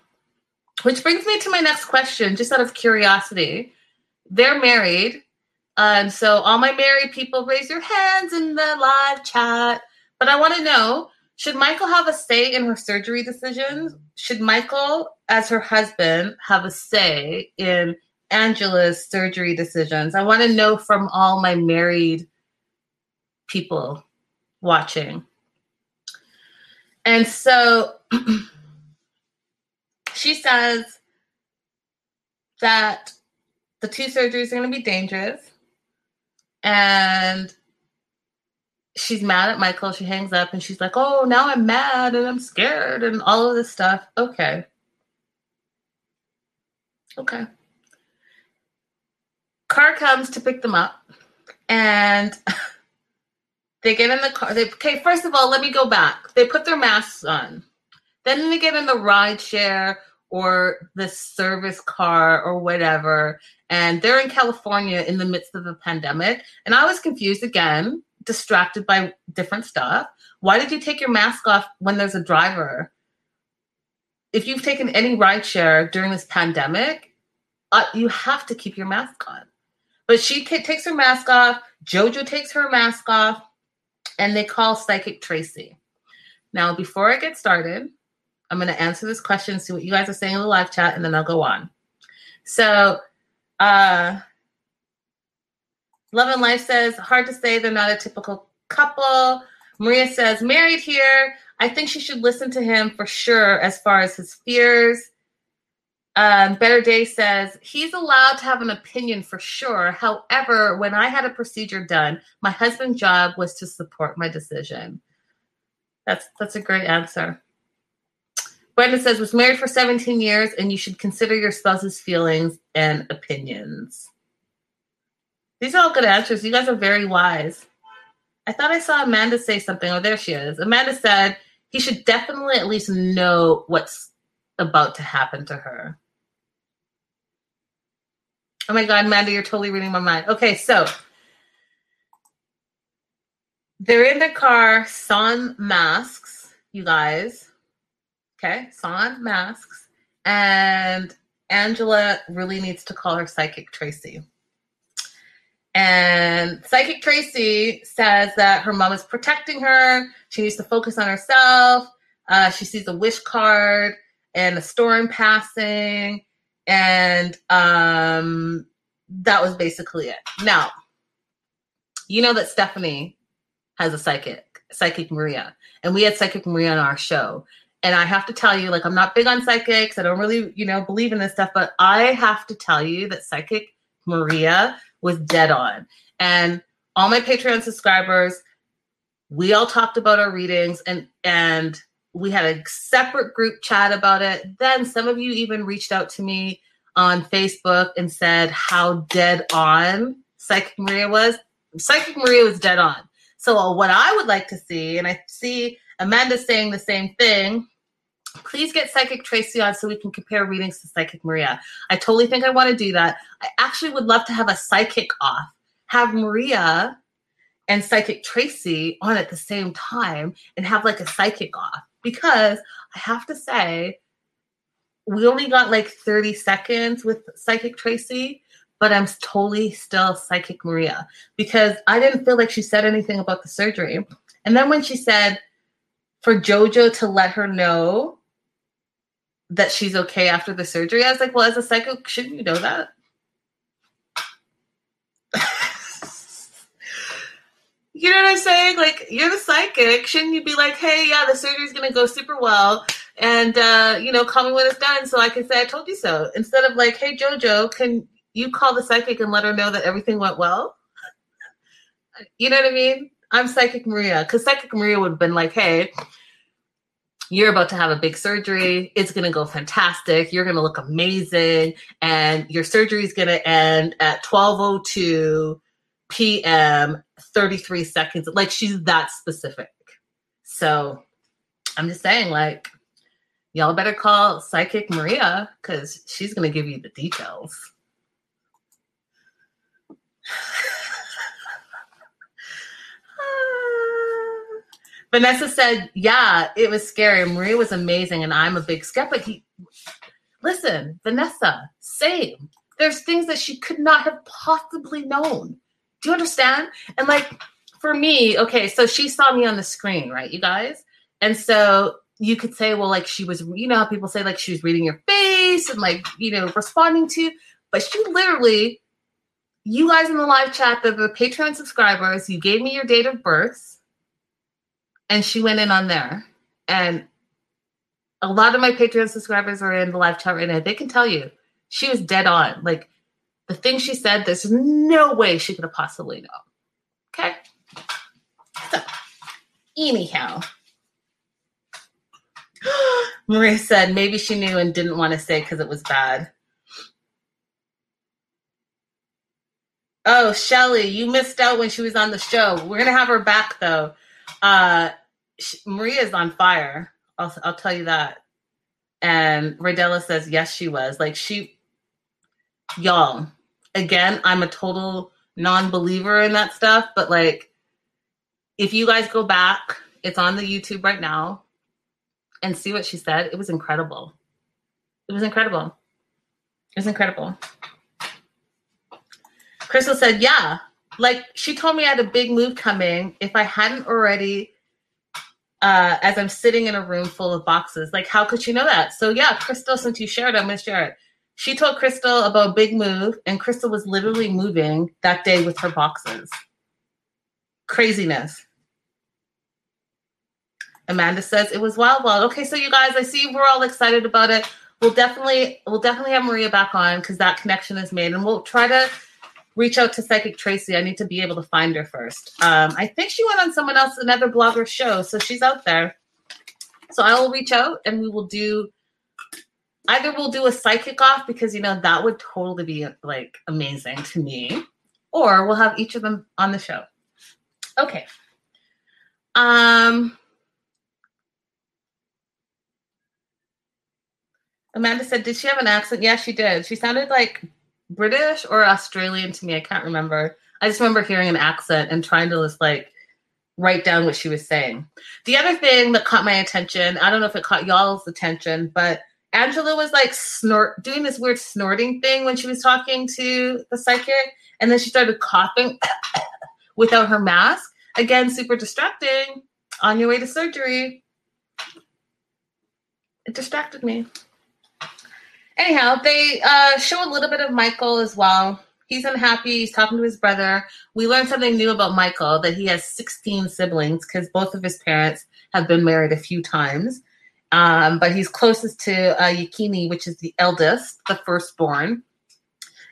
Which brings me to my next question, just out of curiosity. They're married um, so all my married people, raise your hands in the live chat. But I want to know, should Michael have a say in her surgery decisions? Should Michael, as her husband, have a say in Angela's surgery decisions? I want to know from all my married people watching. And so she says that the two surgeries are going to be dangerous and she's mad at Michael. She hangs up and she's like, Oh, now I'm mad and I'm scared and all of this stuff. Okay. Okay. Car comes to pick them up and they get in the car. They, okay, first of all, let me go back. They put their masks on. Then they get in the ride share or the service car or whatever. And they're in California in the midst of a pandemic. And I was confused again, distracted by different stuff. Why did you take your mask off when there's a driver? If you've taken any ride share during this pandemic, uh, you have to keep your mask on. But she takes her mask off. Jojo takes her mask off, and they call Psychic Tracy. Now, before I get started, I'm going to answer this question, see what you guys are saying in the live chat, and then I'll go on. So, uh, Love and Life says, hard to say they're not a typical couple. Maria says, married here. I think she should listen to him for sure as far as his fears. Um, Better Day says, he's allowed to have an opinion for sure. However, when I had a procedure done, my husband's job was to support my decision. That's that's a great answer. Brenda says, was married for 17 years and you should consider your spouse's feelings and opinions. These are all good answers. You guys are very wise. I thought I saw Amanda say something. Oh, there she is. Amanda said he should definitely at least know what's about to happen to her. Oh my God, Amanda, you're totally reading my mind. Okay, so they're in the car, sans masks, you guys. Okay, sans masks. And Angela really needs to call her psychic Tracy. And Psychic Tracy says that her mom is protecting her. She needs to focus on herself. Uh, she sees a wish card and a storm passing. And um, that was basically it. Now, you know that Stephanie has a psychic, Psychic Maria. And we had Psychic Maria on our show. And I have to tell you, like, I'm not big on psychics. I don't really, you know, believe in this stuff, but I have to tell you that Psychic Maria was dead on. And all my Patreon subscribers, we all talked about our readings and and we had a separate group chat about it. Then some of you even reached out to me on Facebook and said how dead on Psychic Maria was. Psychic Maria was dead on. So what I would like to see, and I see Amanda saying the same thing, please get Psychic Tracy on so we can compare readings to Psychic Maria. I totally think I want to do that. I actually would love to have a psychic off, have Maria and Psychic Tracy on at the same time and have like a psychic off because I have to say, we only got like 30 seconds with Psychic Tracy, but I'm totally still Psychic Maria because I didn't feel like she said anything about the surgery. And then when she said for JoJo to let her know that she's okay after the surgery. I was like, well, as a psychic, shouldn't you know that? You know what I'm saying? Like, you're the psychic. Shouldn't you be like, hey, yeah, the surgery's to go super well. And, uh, you know, call me when it's done so I can say I told you so. Instead of like, hey, JoJo, can you call the psychic and let her know that everything went well? You know what I mean? I'm Psychic Maria. Because Psychic Maria would have been like, hey, you're about to have a big surgery. It's going to go fantastic. You're going to look amazing. And your surgery is going to end at 1202 p.m., 33 seconds. Like she's that specific. So I'm just saying, like, y'all better call Psychic Maria because she's going to give you the details. Vanessa said, "Yeah, it was scary. Maria was amazing, and I'm a big skeptic." He, listen, Vanessa, same. There's things that she could not have possibly known. Do you understand? And like for me, okay, so she saw me on the screen, right, you guys? And so you could say, well, like she was, you know, people say like she was reading your face and like, you know, responding to, but she literally, you guys in the live chat, the, the Patreon subscribers, you gave me your date of birth and she went in on there. And a lot of my Patreon subscribers are in the live chat right now. They can tell you she was dead on. Like the thing she said, there's no way she could have possibly known. Okay. So, anyhow, Maria said maybe she knew and didn't want to say because it was bad. Oh, Shelly, you missed out when she was on the show. We're gonna have her back though. Uh, Maria's on fire. I'll, I'll tell you that. And Radella says, yes, she was. Like, she, y'all, again, I'm a total non believer in that stuff, but like, if you guys go back, it's on the YouTube right now and see what she said. It was incredible. It was incredible. It was incredible. Crystal said, yeah, like she told me I had a big move coming. If I hadn't already uh, as I'm sitting in a room full of boxes. Like, how could she know that? So, yeah, Crystal, since you shared, I'm to share it. She told Crystal about big move, and Crystal was literally moving that day with her boxes. Craziness. Amanda says it was wild, wild. Okay, so you guys, I see we're all excited about it. We'll definitely, we'll definitely have Maria back on because that connection is made, and we'll try to reach out to Psychic Tracy. I need to be able to find her first. Um, I think she went on someone else, another blogger show, so she's out there. So I will reach out and we will do either we'll do a psychic off because you know that would totally be like amazing to me, or we'll have each of them on the show. Okay. Um Amanda said, Did she have an accent? Yeah, she did. She sounded like British or Australian to me. I can't remember. I just remember hearing an accent and trying to just like write down what she was saying. The other thing that caught my attention, I don't know if it caught y'all's attention, but Angela was like snort doing this weird snorting thing when she was talking to the psychic, and then she started coughing without her mask. Again, super distracting. On your way to surgery. It distracted me. Anyhow, they uh, show a little bit of Michael as well. He's unhappy. He's talking to his brother. We learned something new about Michael that he has 16 siblings because both of his parents have been married a few times. Um, but he's closest to uh, Yekini, which is the eldest, the firstborn.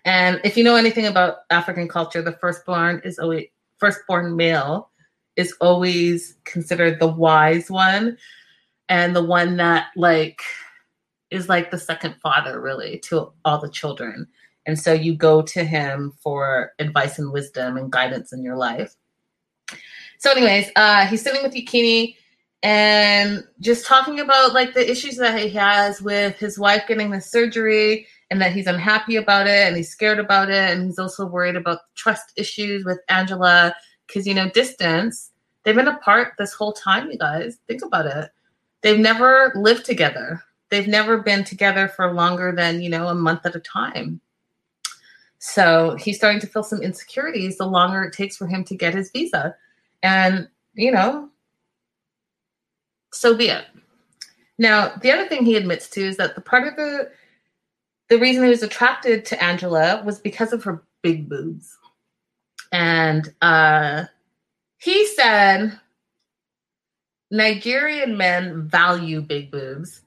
And if you know anything about African culture, the firstborn is always firstborn male is always considered the wise one and the one that like is like the second father really to all the children. And so you go to him for advice and wisdom and guidance in your life. So, anyways, uh, he's sitting with Yekini and just talking about like the issues that he has with his wife getting the surgery and that he's unhappy about it and he's scared about it. And he's also worried about trust issues with Angela because, you know, distance. They've been apart this whole time, you guys. Think about it. They've never lived together they've never been together for longer than you know a month at a time so he's starting to feel some insecurities the longer it takes for him to get his visa and you know so be it now the other thing he admits to is that the part of the the reason he was attracted to angela was because of her big boobs and uh he said nigerian men value big boobs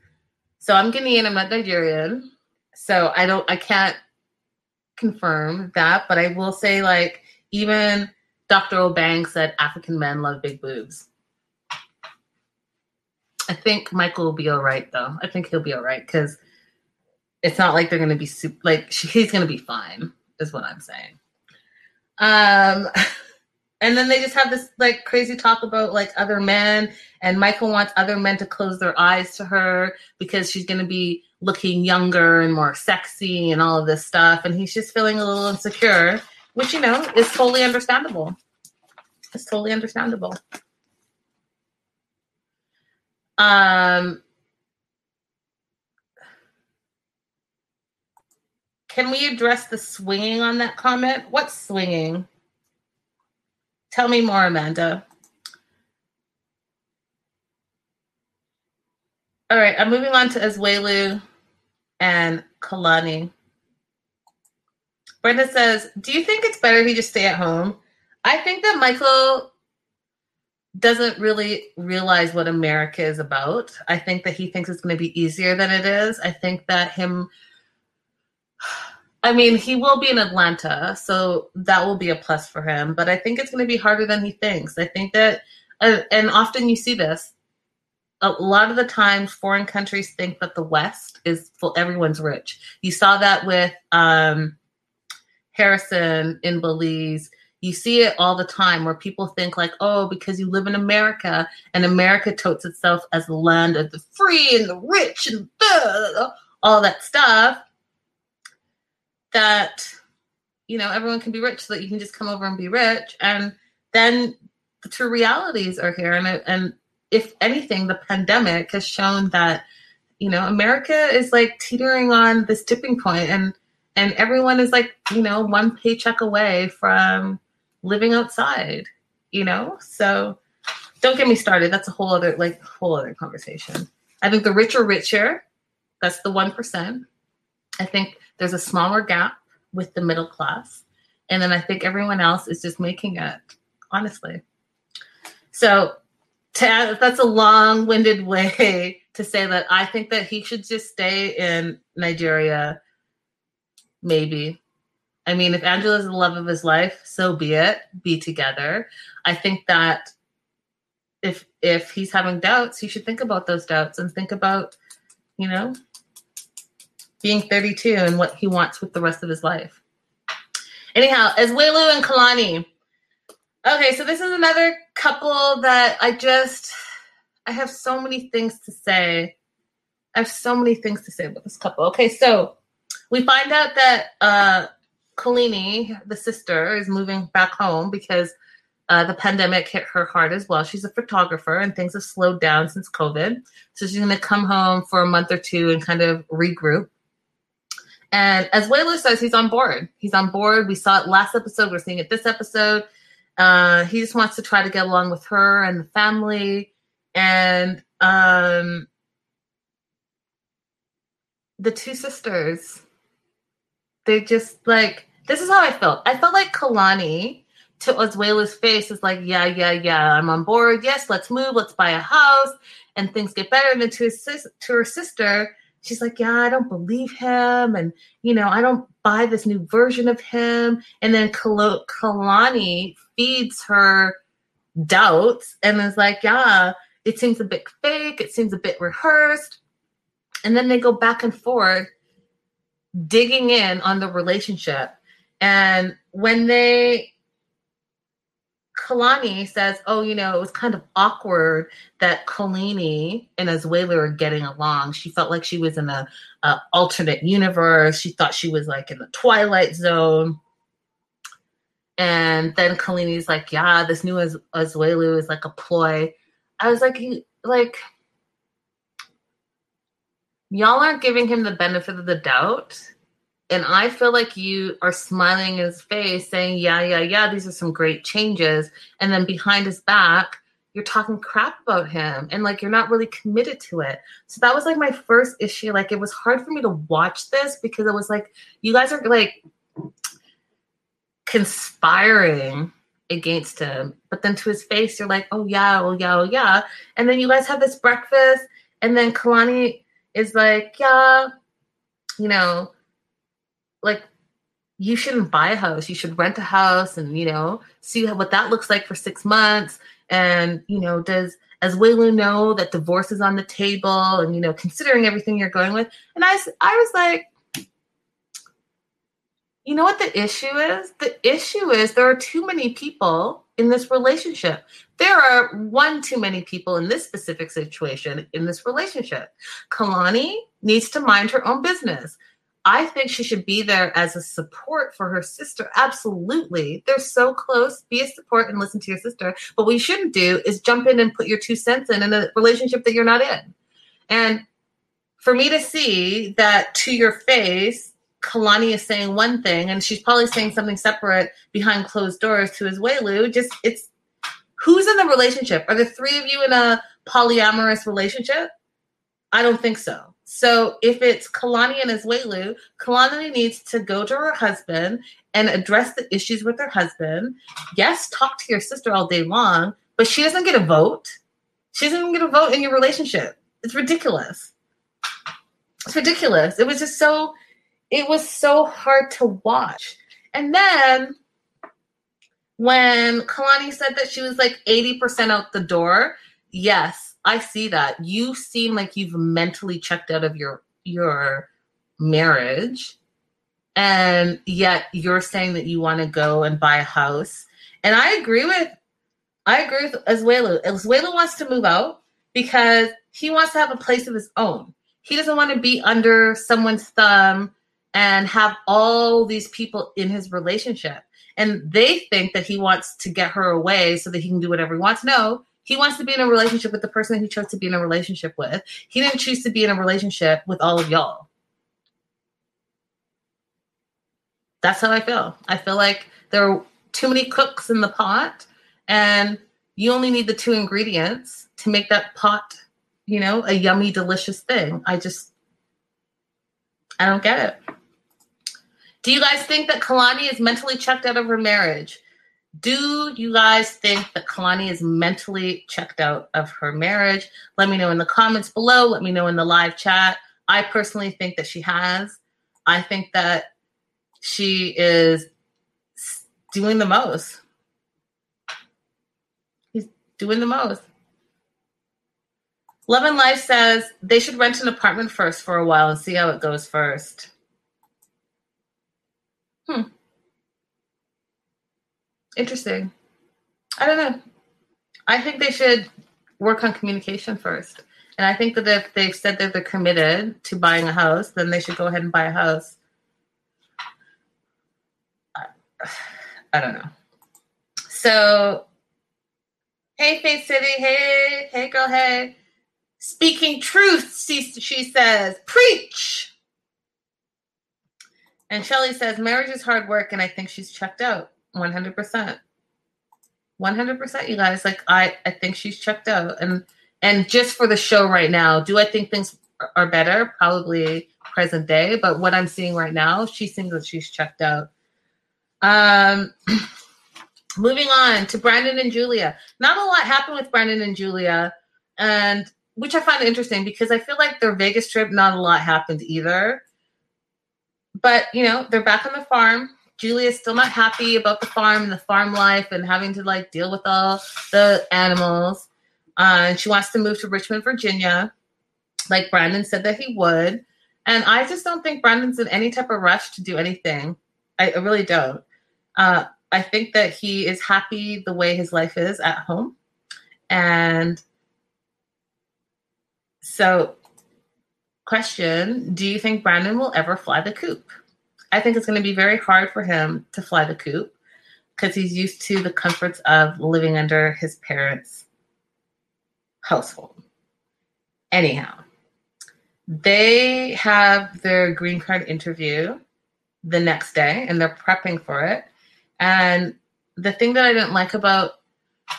so I'm Ghanaian, I'm not Nigerian. So I don't I can't confirm that, but I will say like even Dr. Obeng said African men love big boobs. I think Michael will be all right though. I think he'll be all right because it's not like they're going to be super, like he's going to be fine is what I'm saying. Um and then they just have this like crazy talk about like other men and michael wants other men to close their eyes to her because she's going to be looking younger and more sexy and all of this stuff and he's just feeling a little insecure which you know is totally understandable it's totally understandable um can we address the swinging on that comment what's swinging Tell me more, Amanda. All right, I'm moving on to Asuelu and Kalani. Brenda says, Do you think it's better he just stay at home? I think that Michael doesn't really realize what America is about. I think that he thinks it's going to be easier than it is. I think that him I mean, he will be in Atlanta, so that will be a plus for him. But I think it's going to be harder than he thinks. I think that, uh, and often you see this. A lot of the times, foreign countries think that the West is full. Everyone's rich. You saw that with um, Harrison in Belize. You see it all the time where people think like, oh, because you live in America and America totes itself as the land of the free and the rich and all that stuff that you know everyone can be rich so that you can just come over and be rich and then the true realities are here. And and if anything the pandemic has shown that you know america is like teetering on this tipping point and and everyone is like you know one paycheck away from living outside you know so don't get me started that's a whole other like whole other conversation i think the rich are richer that's the 1% i think there's a smaller gap with the middle class. And then I think everyone else is just making it, honestly. So to add, that's a long-winded way to say that I think that he should just stay in Nigeria. Maybe. I mean, if Angela's the love of his life, so be it. Be together. I think that if if he's having doubts, he should think about those doubts and think about, you know, being 32 and what he wants with the rest of his life. Anyhow, as Asuelu and Kalani. Okay, so this is another couple that I just I have so many things to say. I have so many things to say about this couple. Okay, so we find out that uh Kolini, the sister, is moving back home because uh, the pandemic hit her hard as well. She's a photographer and things have slowed down since COVID. So she's going to come home for a month or two and kind of regroup. And as Asuelu says he's on board. He's on board. We saw it last episode. We're seeing it this episode. Uh, he just wants to try to get along with her and the family. And um, the two sisters, they just like, this is how I felt. I felt like Kalani to Asuelu's face is like, yeah, yeah, yeah, I'm on board. Yes, let's move. Let's buy a house and things get better. And then to his sis- to her sister, she's like, yeah, I don't believe him. And, you know, I don't buy this new version of him. And then Kal- Kalani feeds her doubts and is like, yeah, it seems a bit fake. It seems a bit rehearsed. And then they go back and forth digging in on the relationship. And when they Kalani says, "Oh, you know, it was kind of awkward that Kolini and Asuelu are getting along. She felt like she was in a, alternate universe. She thought she was like in the Twilight Zone." And then Kolini's like, "Yeah, this new Az- Asuelu is like a ploy." I was like, "Like, y'all aren't giving him the benefit of the doubt." And I feel like you are smiling in his face, saying, Yeah, yeah, yeah, these are some great changes. And then behind his back, you're talking crap about him and like you're not really committed to it. So that was like my first issue. Like it was hard for me to watch this because it was like, you guys are like conspiring against him. But then to his face, you're like, Oh, yeah, oh, yeah, oh, yeah. And then you guys have this breakfast. And then Kalani is like, Yeah, you know, like you shouldn't buy a house. You should rent a house and, you know, see what that looks like for six months. And, you know, does as Asuelu know that divorce is on the table and, you know, considering everything you're going with. And I, I was like, you know what the issue is? The issue is there are too many people in this relationship. There are one too many people in this specific situation in this relationship. Kalani needs to mind her own business. I think she should be there as a support for her sister. Absolutely. They're so close. Be a support and listen to your sister. But what you shouldn't do is jump in and put your two cents in in a relationship that you're not in. And for me to see that to your face, Kalani is saying one thing and she's probably saying something separate behind closed doors to Asuelu, just it's who's in the relationship? Are the three of you in a polyamorous relationship? I don't think so. So if it's Kalani and Asuelu, Kalani needs to go to her husband and address the issues with her husband. Yes, talk to your sister all day long, but she doesn't get a vote. She doesn't get a vote in your relationship. It's ridiculous. It's ridiculous. It was just so it was so hard to watch. And then when Kalani said that she was like 80% out the door, yes, I see that. You seem like you've mentally checked out of your your marriage and yet you're saying that you want to go and buy a house. And I agree with I agree with Asuelu. Asuelu wants to move out because he wants to have a place of his own. He doesn't want to be under someone's thumb and have all these people in his relationship. And they think that he wants to get her away so that he can do whatever he wants. No, he wants to be in a relationship with the person that he chose to be in a relationship with. He didn't choose to be in a relationship with all of y'all. That's how I feel. I feel like there are too many cooks in the pot, and you only need the two ingredients to make that pot, you know, a yummy, delicious thing. I just, I don't get it. Do you guys think that Kalani is mentally checked out of her marriage? Do you guys think that Kalani is mentally checked out of her marriage? Let me know in the comments below. Let me know in the live chat. I personally think that she has. I think that she is doing the most. He's doing the most. Love and Life says they should rent an apartment first for a while and see how it goes first. Hmm. Interesting. I don't know. I think they should work on communication first. And I think that if they've said that they're committed to buying a house, then they should go ahead and buy a house. I don't know. So, hey, Faith City. Hey, hey, girl. Hey. Speaking truth, she, she says, preach. And Shelly says, marriage is hard work, and I think she's checked out 100%. 100%, you guys. Like, I, I think she's checked out. And and just for the show right now, do I think things are better? Probably present day, but what I'm seeing right now, she seems that she's checked out. Um, moving on to Brandon and Julia. Not a lot happened with Brandon and Julia, and which I find interesting because I feel like their Vegas trip, not a lot happened either. But you know, they're back on the farm. Julia's still not happy about the farm and the farm life and having to like deal with all the animals. Uh, and she wants to move to Richmond, Virginia, like Brandon said that he would. And I just don't think Brandon's in any type of rush to do anything. I, I really don't. Uh, I think that he is happy the way his life is at home. And so, question Do you think Brandon will ever fly the coop? I think it's going to be very hard for him to fly the coop because he's used to the comforts of living under his parents' household. Anyhow, they have their green card interview the next day and they're prepping for it. And the thing that I didn't like about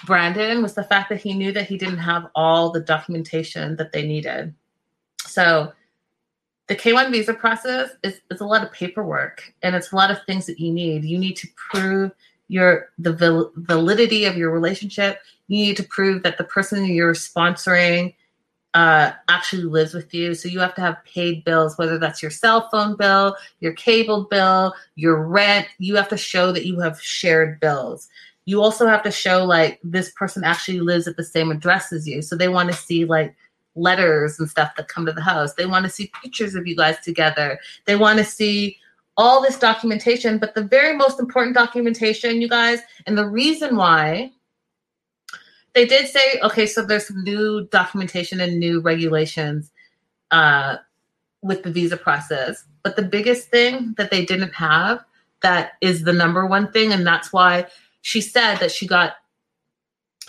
Brandon was the fact that he knew that he didn't have all the documentation that they needed. So the K1 visa process is, is a lot of paperwork and it's a lot of things that you need. You need to prove your the val- validity of your relationship. You need to prove that the person you're sponsoring uh, actually lives with you. So you have to have paid bills, whether that's your cell phone bill, your cable bill, your rent. You have to show that you have shared bills. You also have to show like this person actually lives at the same address as you. So they want to see like letters and stuff that come to the house. They want to see pictures of you guys together. They want to see all this documentation. But the very most important documentation, you guys, and the reason why they did say, okay, so there's some new documentation and new regulations uh, with the visa process. But the biggest thing that they didn't have that is the number one thing, and that's why she said that she got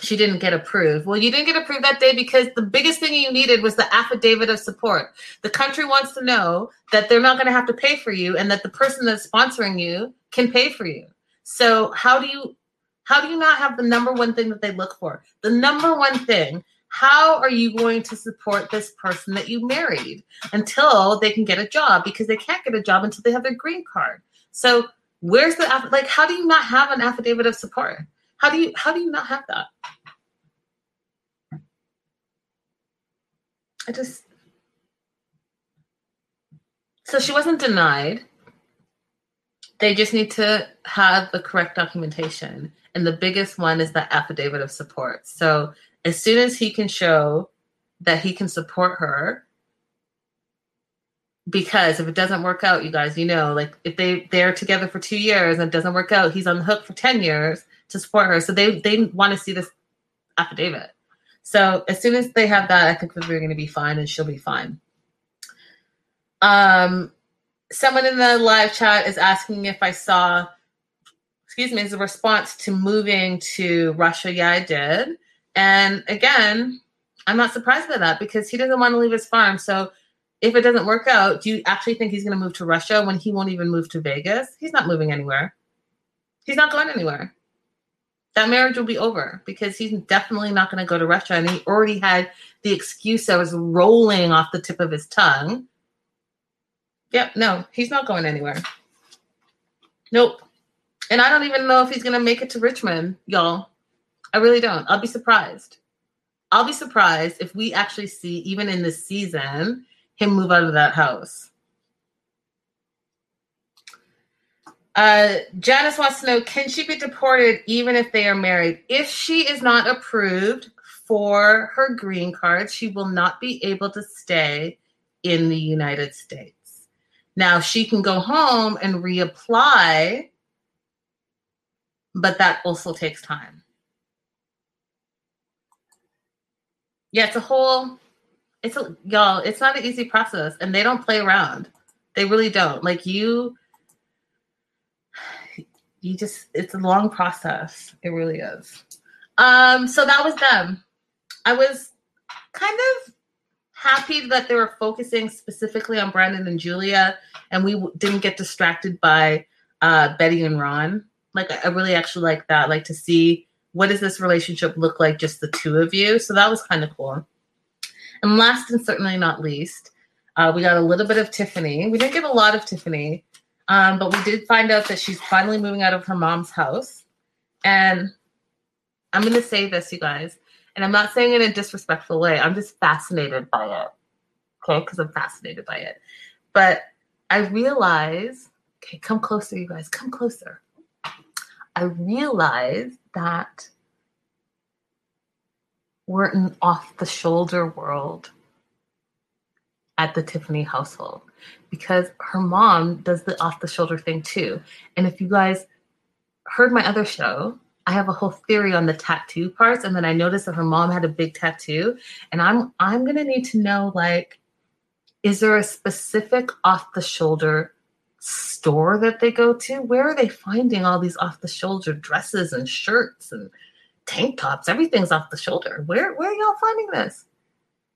she didn't get approved. Well, you didn't get approved that day because the biggest thing you needed was the affidavit of support. The country wants to know that they're not going to have to pay for you and that the person that's sponsoring you can pay for you. So, how do you how do you not have the number one thing that they look for? The number one thing, how are you going to support this person that you married until they can get a job because they can't get a job until they have their green card. So, where's the like how do you not have an affidavit of support? How do you how do you not have that? I just so she wasn't denied. They just need to have the correct documentation. And the biggest one is the affidavit of support. So as soon as he can show that he can support her, because if it doesn't work out, you guys, you know, like if they they're together for two years and it doesn't work out, he's on the hook for 10 years to support her. So they they want to see this affidavit. So as soon as they have that, I think they're going to be fine and she'll be fine. Um, someone in the live chat is asking if I saw, excuse me, as a response to moving to Russia. Yeah, I did. And again, I'm not surprised by that because he doesn't want to leave his farm. So if it doesn't work out, do you actually think he's going to move to Russia when he won't even move to Vegas? He's not moving anywhere. He's not going anywhere that marriage will be over because he's definitely not going to go to Russia. And he already had the excuse that was rolling off the tip of his tongue. Yep, no, he's not going anywhere. Nope. And I don't even know if he's going to make it to Richmond, y'all. I really don't. I'll be surprised. I'll be surprised if we actually see, even in this season, him move out of that house. Uh, Janice wants to know Can she be deported even if they are married? If she is not approved for her green card, she will not be able to stay in the United States. Now, she can go home and reapply, but that also takes time. Yeah, it's a whole, it's a, y'all, it's not an easy process and they don't play around. They really don't. Like you, you just, it's a long process. It really is. Um, so that was them. I was kind of happy that they were focusing specifically on Brandon and Julia, and we didn't get distracted by uh, Betty and Ron. Like, I really actually like that. Like to see what does this relationship look like, just the two of you. So that was kind of cool. And last and certainly not least, uh, we got a little bit of Tiffany. We didn't get a lot of Tiffany, um, but we did find out that she's finally moving out of her mom's house. And I'm going to say this, you guys, and I'm not saying it in a disrespectful way. I'm just fascinated by it. Okay, because I'm fascinated by it. But I realize, okay, come closer, you guys, come closer. I realize that we're in off the shoulder world at the Tiffany household because her mom does the off the shoulder thing too. And if you guys heard my other show, I have a whole theory on the tattoo parts, and then I noticed that her mom had a big tattoo, and I'm I'm gonna need to know like, is there a specific off the shoulder store that they go to? Where are they finding all these off the shoulder dresses and shirts and tank tops? Everything's off the shoulder. Where where are y'all finding this?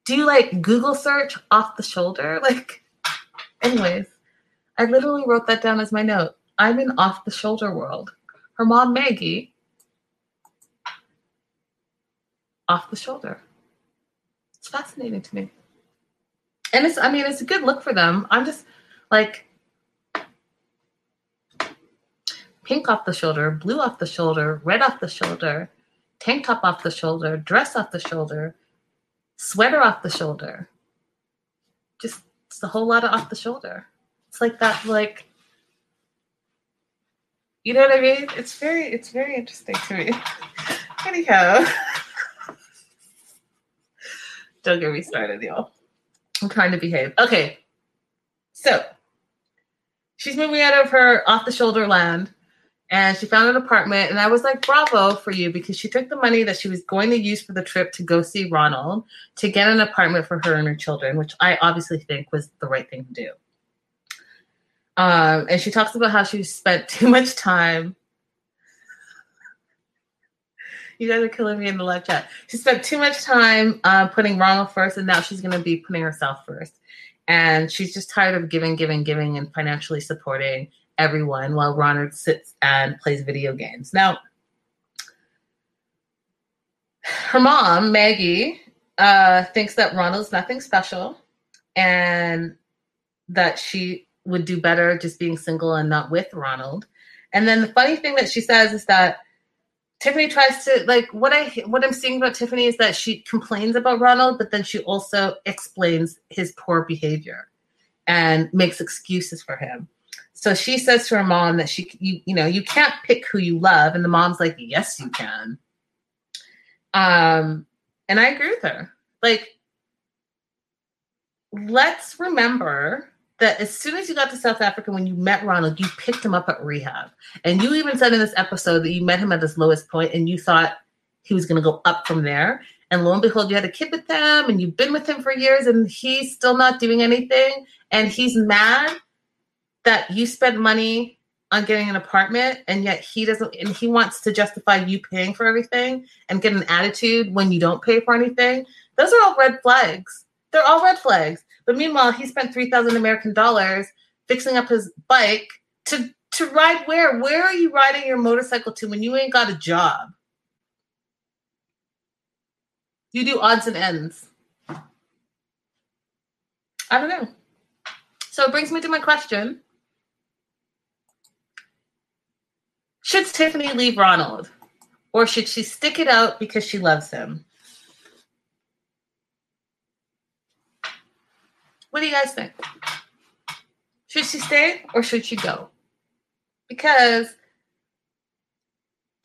Do you like Google search off the shoulder? Like, anyways, I literally wrote that down as my note. I'm in off the shoulder world. Her mom Maggie off the shoulder. It's fascinating to me. And it's, I mean, it's a good look for them. I'm just like pink off the shoulder, blue off the shoulder, red off the shoulder, tank top off the shoulder, dress off the shoulder, sweater off the shoulder. Just it's a whole lot of off the shoulder. It's like that, like you know what I mean? It's very, it's very interesting to me. Anyhow. Don't get me started, y'all. I'm trying to behave. Okay. So she's moving out of her off the shoulder land and she found an apartment. And I was like, bravo for you because she took the money that she was going to use for the trip to go see Ronald to get an apartment for her and her children, which I obviously think was the right thing to do. Um, and she talks about how she spent too much time you guys are killing me in the live chat. She spent too much time uh, putting Ronald first, and now she's going to be putting herself first. And she's just tired of giving, giving, giving, and financially supporting everyone while Ronald sits and plays video games. Now, her mom, Maggie, uh, thinks that Ronald's nothing special and that she would do better just being single and not with Ronald. And then the funny thing that she says is that Tiffany tries to like what I what I'm seeing about Tiffany is that she complains about Ronald, but then she also explains his poor behavior and makes excuses for him. So she says to her mom that she you you know you can't pick who you love, and the mom's like, yes you can. Um, and I agree with her. Like, let's remember that as soon as you got to South Africa, when you met Ronald, you picked him up at rehab. And you even said in this episode that you met him at his lowest point and you thought he was going to go up from there. And lo and behold, you had a kid with him and you've been with him for years and he's still not doing anything. And he's mad that you spend money on getting an apartment and yet he doesn't, and he wants to justify you paying for everything and get an attitude when you don't pay for anything. Those are all red flags. They're all red flags. But meanwhile, he spent 3,000 American dollars fixing up his bike to, to ride where? Where are you riding your motorcycle to when you ain't got a job? You do odds and ends. I don't know. So it brings me to my question. Should Tiffany leave Ronald? Or should she stick it out because she loves him? What do you guys think? Should she stay or should she go? Because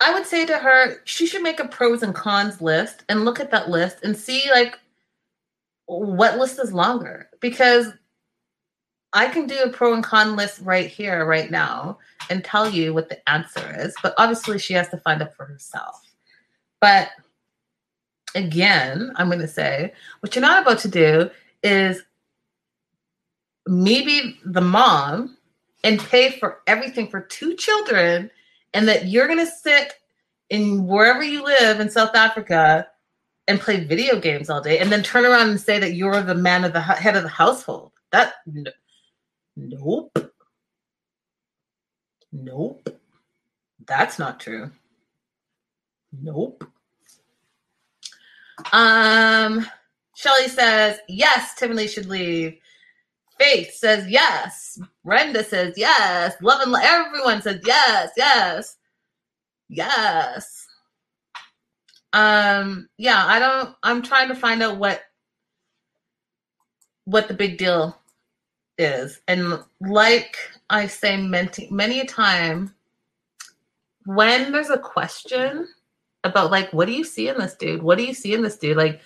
I would say to her, she should make a pros and cons list and look at that list and see like what list is longer because I can do a pro and con list right here, right now, and tell you what the answer is. But obviously, she has to find out for herself. But again, I'm going to say what you're not about to do is maybe the mom and pay for everything for two children, and that you're going to sit in wherever you live in South Africa and play video games all day, and then turn around and say that you're the man of the head of the household. That Nope. Nope. That's not true. Nope. Um, Shelly says, yes, Timothy should leave. Faith says yes. Brenda says yes. Love and everyone says yes, yes, yes. Um, yeah, I don't. I'm trying to find out what what the big deal is. And like I say many, many a time, when there's a question about like, what do you see in this dude? What do you see in this dude? Like,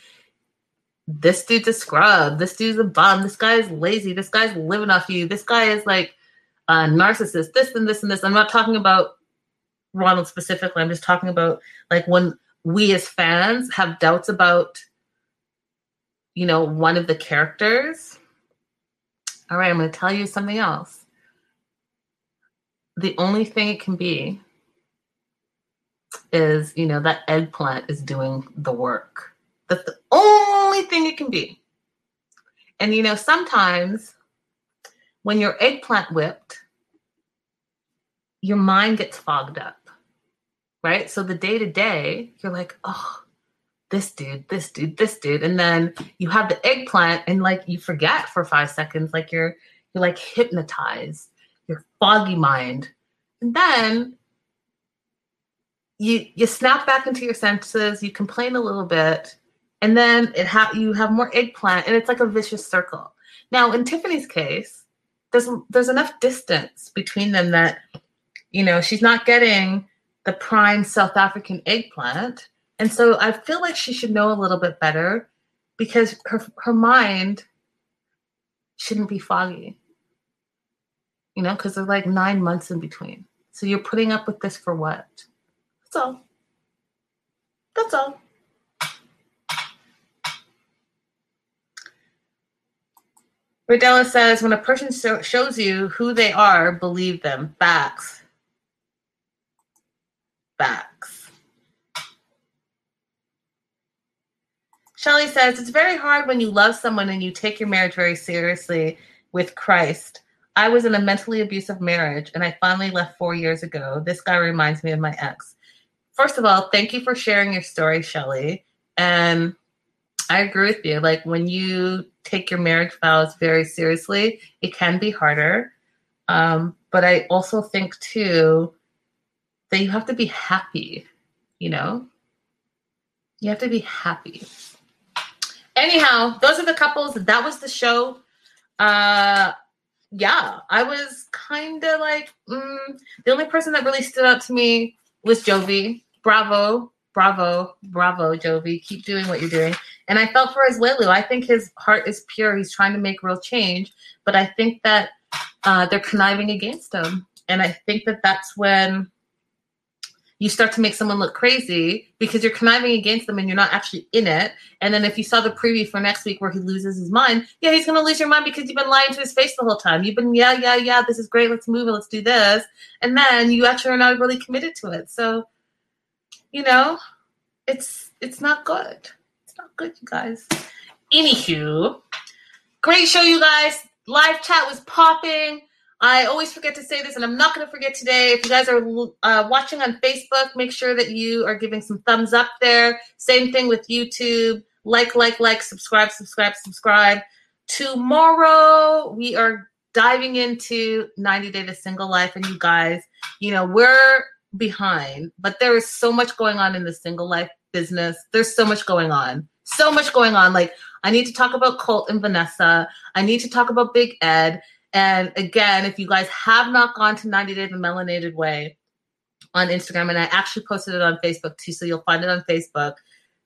this dude's a scrub. This dude's a bum. This guy is lazy. This guy's living off you. This guy is like a narcissist. This and this and this. I'm not talking about Ronald specifically. I'm just talking about like when we as fans have doubts about, you know, one of the characters all right, I'm going to tell you something else. The only thing it can be is, you know, that eggplant is doing the work. That's the only thing it can be. And, you know, sometimes when you're eggplant whipped, your mind gets fogged up, right? So the day to day, you're like, oh, this dude, this dude, this dude, and then you have the eggplant, and like you forget for five seconds, like you're you're like hypnotized, your foggy mind, and then you you snap back into your senses, you complain a little bit, and then it ha- you have more eggplant, and it's like a vicious circle. Now, in Tiffany's case, there's there's enough distance between them that you know she's not getting the prime South African eggplant and so I feel like she should know a little bit better because her her mind shouldn't be foggy. You know, because they're like nine months in between. So you're putting up with this for what? That's all. That's all. Rodella says, when a person so- shows you who they are, believe them. Facts. Facts. Shelly says it's very hard when you love someone and you take your marriage very seriously with Christ. I was in a mentally abusive marriage and I finally left four years ago. This guy reminds me of my ex. First of all, thank you for sharing your story, Shelly. And I agree with you. Like when you take your marriage vows very seriously, it can be harder. Um, but I also think too that you have to be happy, you know? You have to be happy anyhow, those are the couples. That was the show. Uh, yeah, I was kind of like mm, the only person that really stood out to me was Jovi. Bravo, bravo, bravo, Jovi. Keep doing what you're doing. And I felt for his Lulu. I think his heart is pure. He's trying to make real change, but I think that uh, they're conniving against him. And I think that that's when you start to make someone look crazy because you're conniving against them and you're not actually in it. And then if you saw the preview for next week where he loses his mind, yeah, he's going to lose your mind because you've been lying to his face the whole time. You've been, yeah, yeah, yeah, this is great. Let's move it. Let's do this. And then you actually are not really committed to it. So, you know, it's it's not good. It's not good, you guys. Anywho, great show, you guys. Live chat was popping. I always forget to say this, and I'm not going to forget today. If you guys are uh, watching on Facebook, make sure that you are giving some thumbs up there. Same thing with YouTube. Like, like, like, subscribe, subscribe, subscribe. Tomorrow, we are diving into 90 Day The Single Life. And you guys, you know, we're behind, but there is so much going on in the single life business. There's so much going on. So much going on. Like, I need to talk about Colt and Vanessa. I need to talk about Big Ed. And again, if you guys have not gone to 90 Day the Melanated Way on Instagram, and I actually posted it on Facebook too, so you'll find it on Facebook.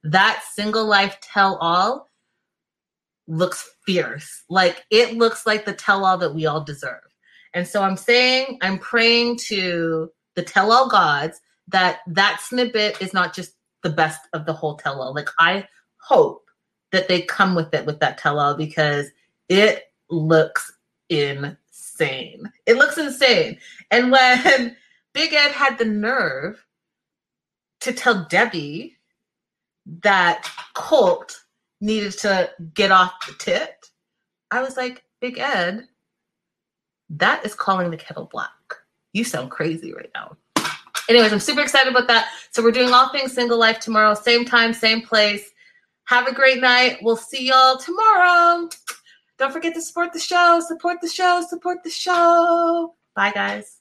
That single life tell all looks fierce. Like it looks like the tell all that we all deserve. And so I'm saying, I'm praying to the tell all gods that that snippet is not just the best of the whole tell all. Like I hope that they come with it with that tell all because it looks insane. It looks insane. And when Big Ed had the nerve to tell Debbie that Colt needed to get off the tit, I was like, Big Ed, that is calling the kettle black. You sound crazy right now. Anyways, I'm super excited about that. So we're doing all things single life tomorrow, same time, same place. Have a great night. We'll see y'all tomorrow. Don't forget to support the show, support the show, support the show. Bye, guys.